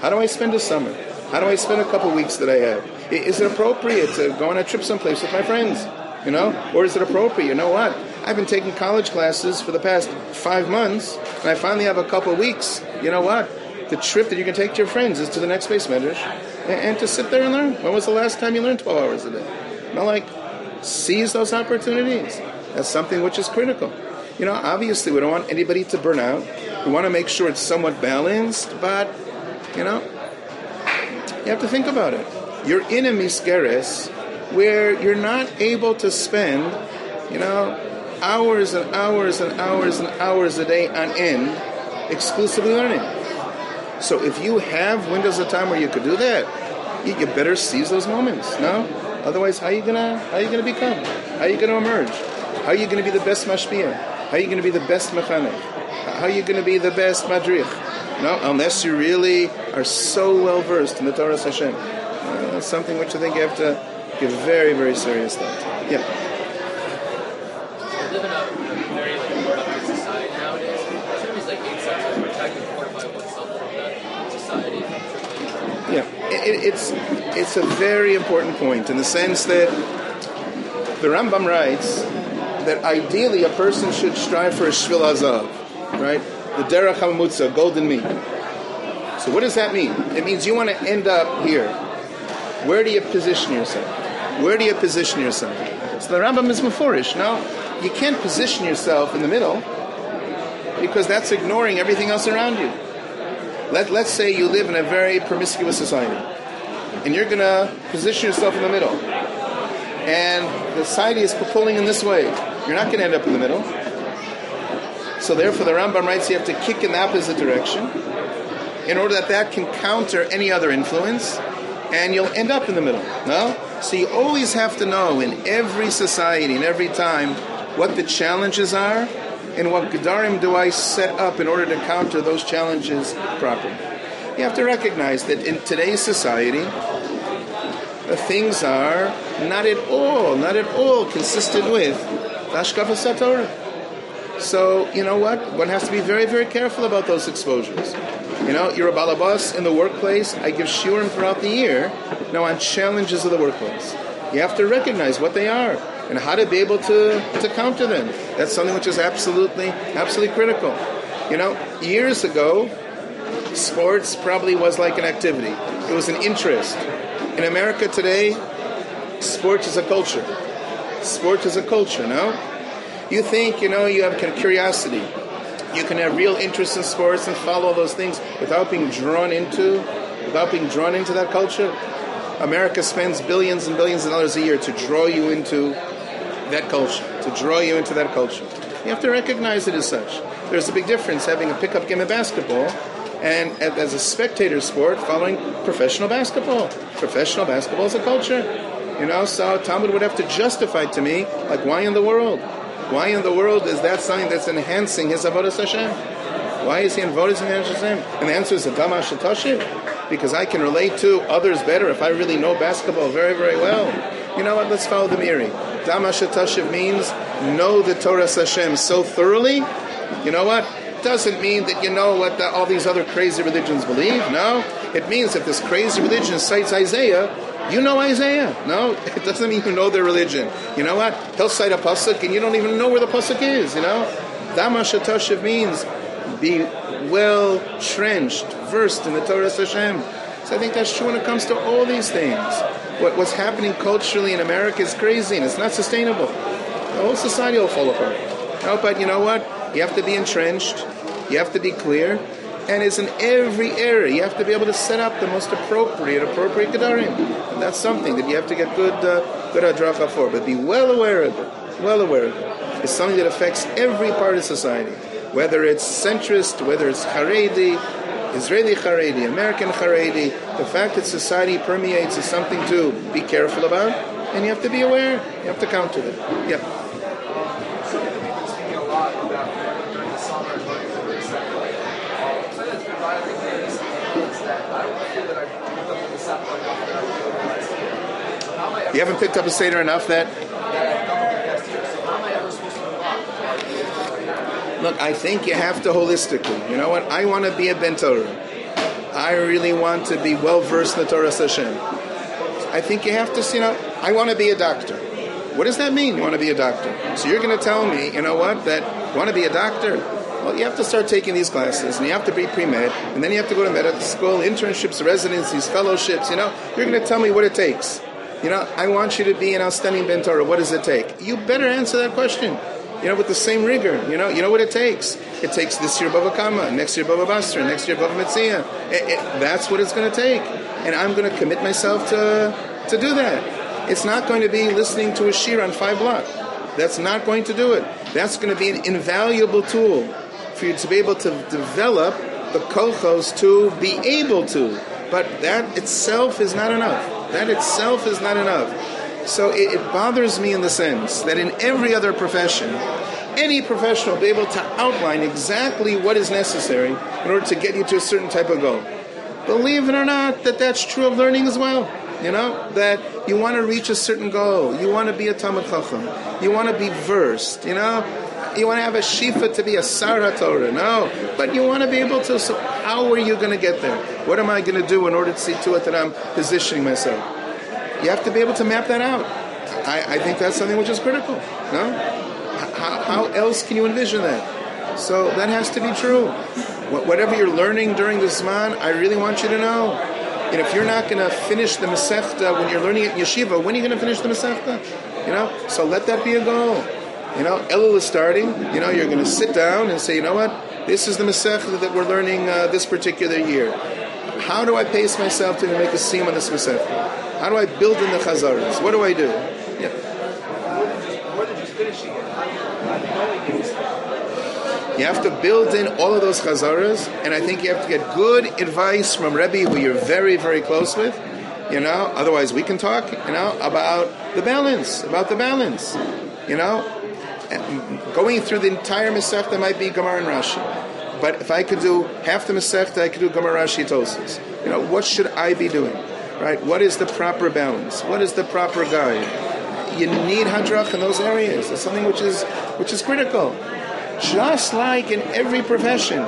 How do I spend a summer? How do I spend a couple weeks that I have? Is it appropriate to go on a trip someplace with my friends? You know? Or is it appropriate? You know what? I've been taking college classes for the past five months, and I finally have a couple weeks. You know what? The trip that you can take to your friends is to the next beis medrash and, to sit there and learn. When was the last time you learned 12 hours a day? Not like seize those opportunities. That's something which is critical. You know, obviously, we don't want anybody to burn out. We want to make sure it's somewhat balanced, but, you know, you have to think about it. You're in a misgeres where you're not able to spend, you know, hours and hours and hours and hours a day on end exclusively learning. So if you have windows of time where you could do that, you, better seize those moments. No, otherwise, how are you gonna how are you gonna become? How are you gonna emerge? How are you gonna be the best mashpia? How are you gonna be the best mechanech? How are you gonna be the best madrich? No, unless you really are so well versed in the Torah Hashem. Something which I think you have to give very very serious thought. to. Yeah. We live in a, very like productive society nowadays. Should like eight cents. We're fortify oneself from that society. Yeah, it, it- it's it's a very important point in the sense that the Rambam writes that ideally a person should strive for a shvil hazav, right? The derech hamutza, golden mean. So what does that mean? It means you want to end up here. Where do you position yourself? Where do you position yourself? So the Rambam is mafurish. Now, you can't position yourself in the middle because that's ignoring everything else around you. Let, let's say you live in a very promiscuous society and you're going to position yourself in the middle and the society is pulling in this way. You're not going to end up in the middle. So therefore the Rambam writes you have to kick in the opposite direction in order that that can counter any other influence and you'll end up in the middle. No? So you always have to know in every society, in every time, what the challenges are and what Gedarim do I set up in order to counter those challenges properly. You have to recognize that in today's society, things are not at all, not at all consistent with the Ashkafa Satorah. So, you know what? One has to be very, very careful about those exposures. You know, you're a balabas in the workplace. I give shiurim throughout the year now on challenges of the workplace. You have to recognize what they are and how to be able to, to counter them. That's something which is absolutely, absolutely critical. You know, years ago, sports probably was like an activity. It was an interest. In America today, sports is a culture. Sports is a culture, no? You think, you know, you have curiosity. You can have real interest in sports and follow those things without being drawn into, without being drawn into that culture. America spends billions and billions of dollars a year to draw you into that culture, to draw you into that culture. You have to recognize it as such. There's a big difference having a pickup game of basketball and as a spectator sport following professional basketball. Professional basketball is a culture. You know, so Talmud would have to justify to me, like, why in the world? Why in the world is that something that's enhancing his avodas Hashem? Why is he in avodas Hashem? And the answer is a dama shatashim, because I can relate to others better if I really know basketball very, very well. You know what? Let's follow the Miri. Dama shatashim means know the Torah Hashem so thoroughly. You know what? Doesn't mean that you know what the, all these other crazy religions believe. No, it means that this crazy religion cites Isaiah you know Isaiah. No, it doesn't even know their religion. You know what? He'll cite a pasuk and you don't even know where the pasuk is. You know, Damashatashiv means be well trenched, versed in the Torah Hashem. So I think that's true when it comes to all these things. What, what's happening culturally in America is crazy and it's not sustainable. The whole society will fall apart. No, but you know what? You have to be entrenched. You have to be clear and it's in every area. You have to be able to set up the most appropriate, appropriate gedarim, and that's something that you have to get good, uh, good adracha for. But be well aware of it. Well aware of it. It's something that affects every part of society, whether it's centrist, whether it's Haredi, Israeli Haredi, American Haredi. The fact that society permeates is something to be careful about, and you have to be aware. You have to counter it. Yeah. You haven't picked up a Seder enough that. Look, I think you have to holistically. You know what? I want to be a Ben Torah. I really want to be well versed in the Torah Hashem. I think you have to, you know, I want to be a doctor. What does that mean? You want to be a doctor? So you're going to tell me, you know what? That you want to be a doctor? Well, you have to start taking these classes, and you have to be pre-med, and then you have to go to medical school, internships, residencies, fellowships. You know, you're going to tell me what it takes. You know, I want you to be an outstanding Ben. What does it take? You better answer that question. You know, with the same rigor. You know, you know what it takes. It takes this year Bava Kama, next year Bava Basra, next year Bava Metzia. That's what it's going to take, and I'm going to commit myself to to do that. It's not going to be listening to a shir on five block. That's not going to do it. That's going to be an invaluable tool for you to be able to develop the kochos to be able to. But that itself is not enough. That itself is not enough. So it, it bothers me in the sense that in every other profession, any professional will be able to outline exactly what is necessary in order to get you to a certain type of goal. Believe it or not, that that's true of learning as well. You know that you want to reach a certain goal. You want to be a talmid chacham. You want to be versed. You know, you want to have a shifa to be a Sarah Torah. No, but you want to be able to. So how are you going to get there? What am I going to do in order to see to it that I'm positioning myself? You have to be able to map that out. I, I think that's something which is critical. No, how, how else can you envision that? So that has to be true. Whatever you're learning during this man, I really want you to know. And if you're not going to finish the Masechta when you're learning it in yeshiva, when are you going to finish the Masechta? You know, so let that be a goal. You know, Elul is starting. You know, you're going to sit down and say, you know what? This is the Masechta that we're learning uh, this particular year. How do I pace myself to make a seam on this Masechta? How do I build in the Chazaras? What do I do? Yeah. You have to build in all of those chazaras, and I think you have to get good advice from Rebbe who you're very, very close with. You know, otherwise we can talk. You know about the balance, about the balance. You know, going through the entire Masechta might be Gemara and Rashi. But if I could do half the Masechta, I could do Gemara Rashi Tosfos. You know, what should I be doing? Right? What is the proper balance? What is the proper guide? You need hadrach in those areas. It's something which is which is critical. Just like in every profession,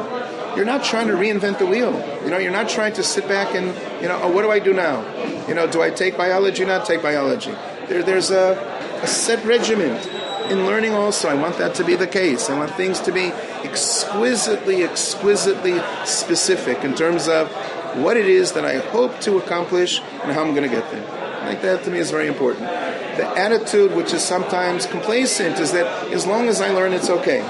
you're not trying to reinvent the wheel. You know, you're not trying to sit back and you know, oh, what do I do now? You know, do I take biology? Or not take biology. There, there's a, a set regiment in learning also, I want that to be the case. I want things to be exquisitely, exquisitely specific in terms of what it is that I hope to accomplish and how I'm going to get there. I think that to me is very important. The attitude, which is sometimes complacent, is that as long as I learn, it's okay.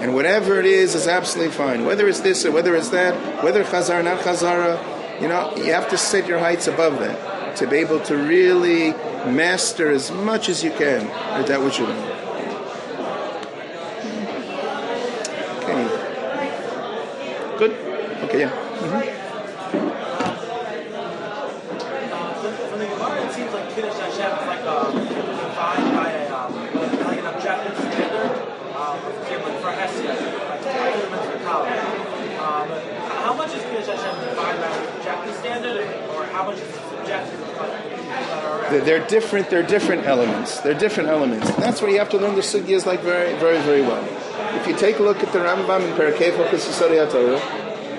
And whatever it is, is absolutely fine. Whether it's this or whether it's that, whether chazar, or not chazara, you know, you have to set your heights above that to be able to really master as much as you can at that which you learn. Good? Okay, yeah. Mm-hmm. From the Gemara, it seems like Kiddush Hashem is like a, defined by a, um, like an objective standard. Um, for example, for Hesed, like elementary college. Um, how much is Kiddush Hashem defined by an objective standard, or how much is it subjective? by people that are They're, they're different. They're different elements. They're different elements. That's where you have to learn the sugyas like very, very, very well. If you take a look at the Rambam in Perakei Fokus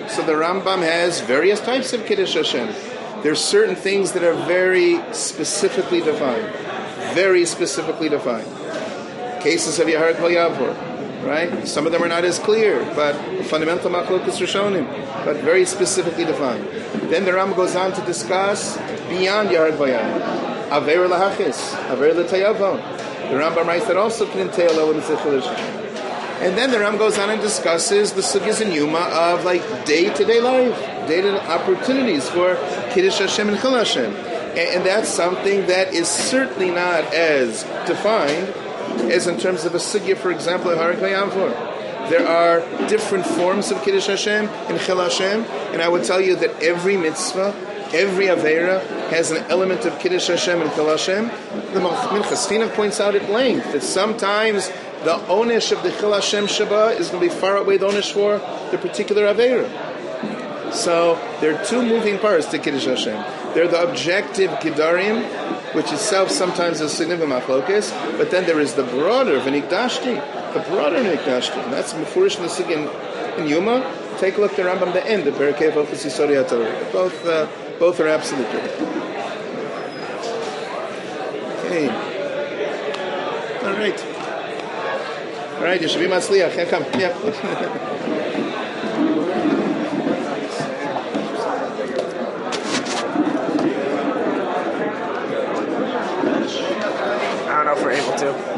so the Rambam has various types of Kiddush Hashem. There's certain things that are very specifically defined, very specifically defined. Cases of Yehareg V'al Ya'avor, right? Some of them are not as clear, but fundamental machlokus rishonim, but very specifically defined. Then the Rambam goes on to discuss beyond Yehareg V'al Ya'avor, Aver lahachis, Aver l'tayavon. The Rambam writes that also can entail elements of Hashem. And then the Ram goes on and discusses the sugyas and Yoma of like day to day life, day to opportunities for Kiddush Hashem and Chil Hashem. And, and that's something that is certainly not as defined as in terms of a sugya, for example, Harik Yamfor. There are different forms of Kiddush Hashem and Chil Hashem, and I would tell you that every mitzvah, every Avera has an element of Kiddush Hashem and Chil Hashem. The Minchas Chinuch points out at length that sometimes the onish of the Chil Hashem Shabbat is going to be far away the onish for the particular Avera. So there are two moving parts to Kiddush Hashem. They're the objective Gedarim, which itself sometimes is significant machlokes, but then there is the broader V'nikdashti, the broader V'nikdashti. And that's Mefurish Nesig in, in Yoma. Take a look at the Rambam, the end, of Ofis Yisori Both, uh, both are absolutely correct. Okay. All right. Right, you should be Matzliach. Yeah, come. Yeah. I don't know if we're able to.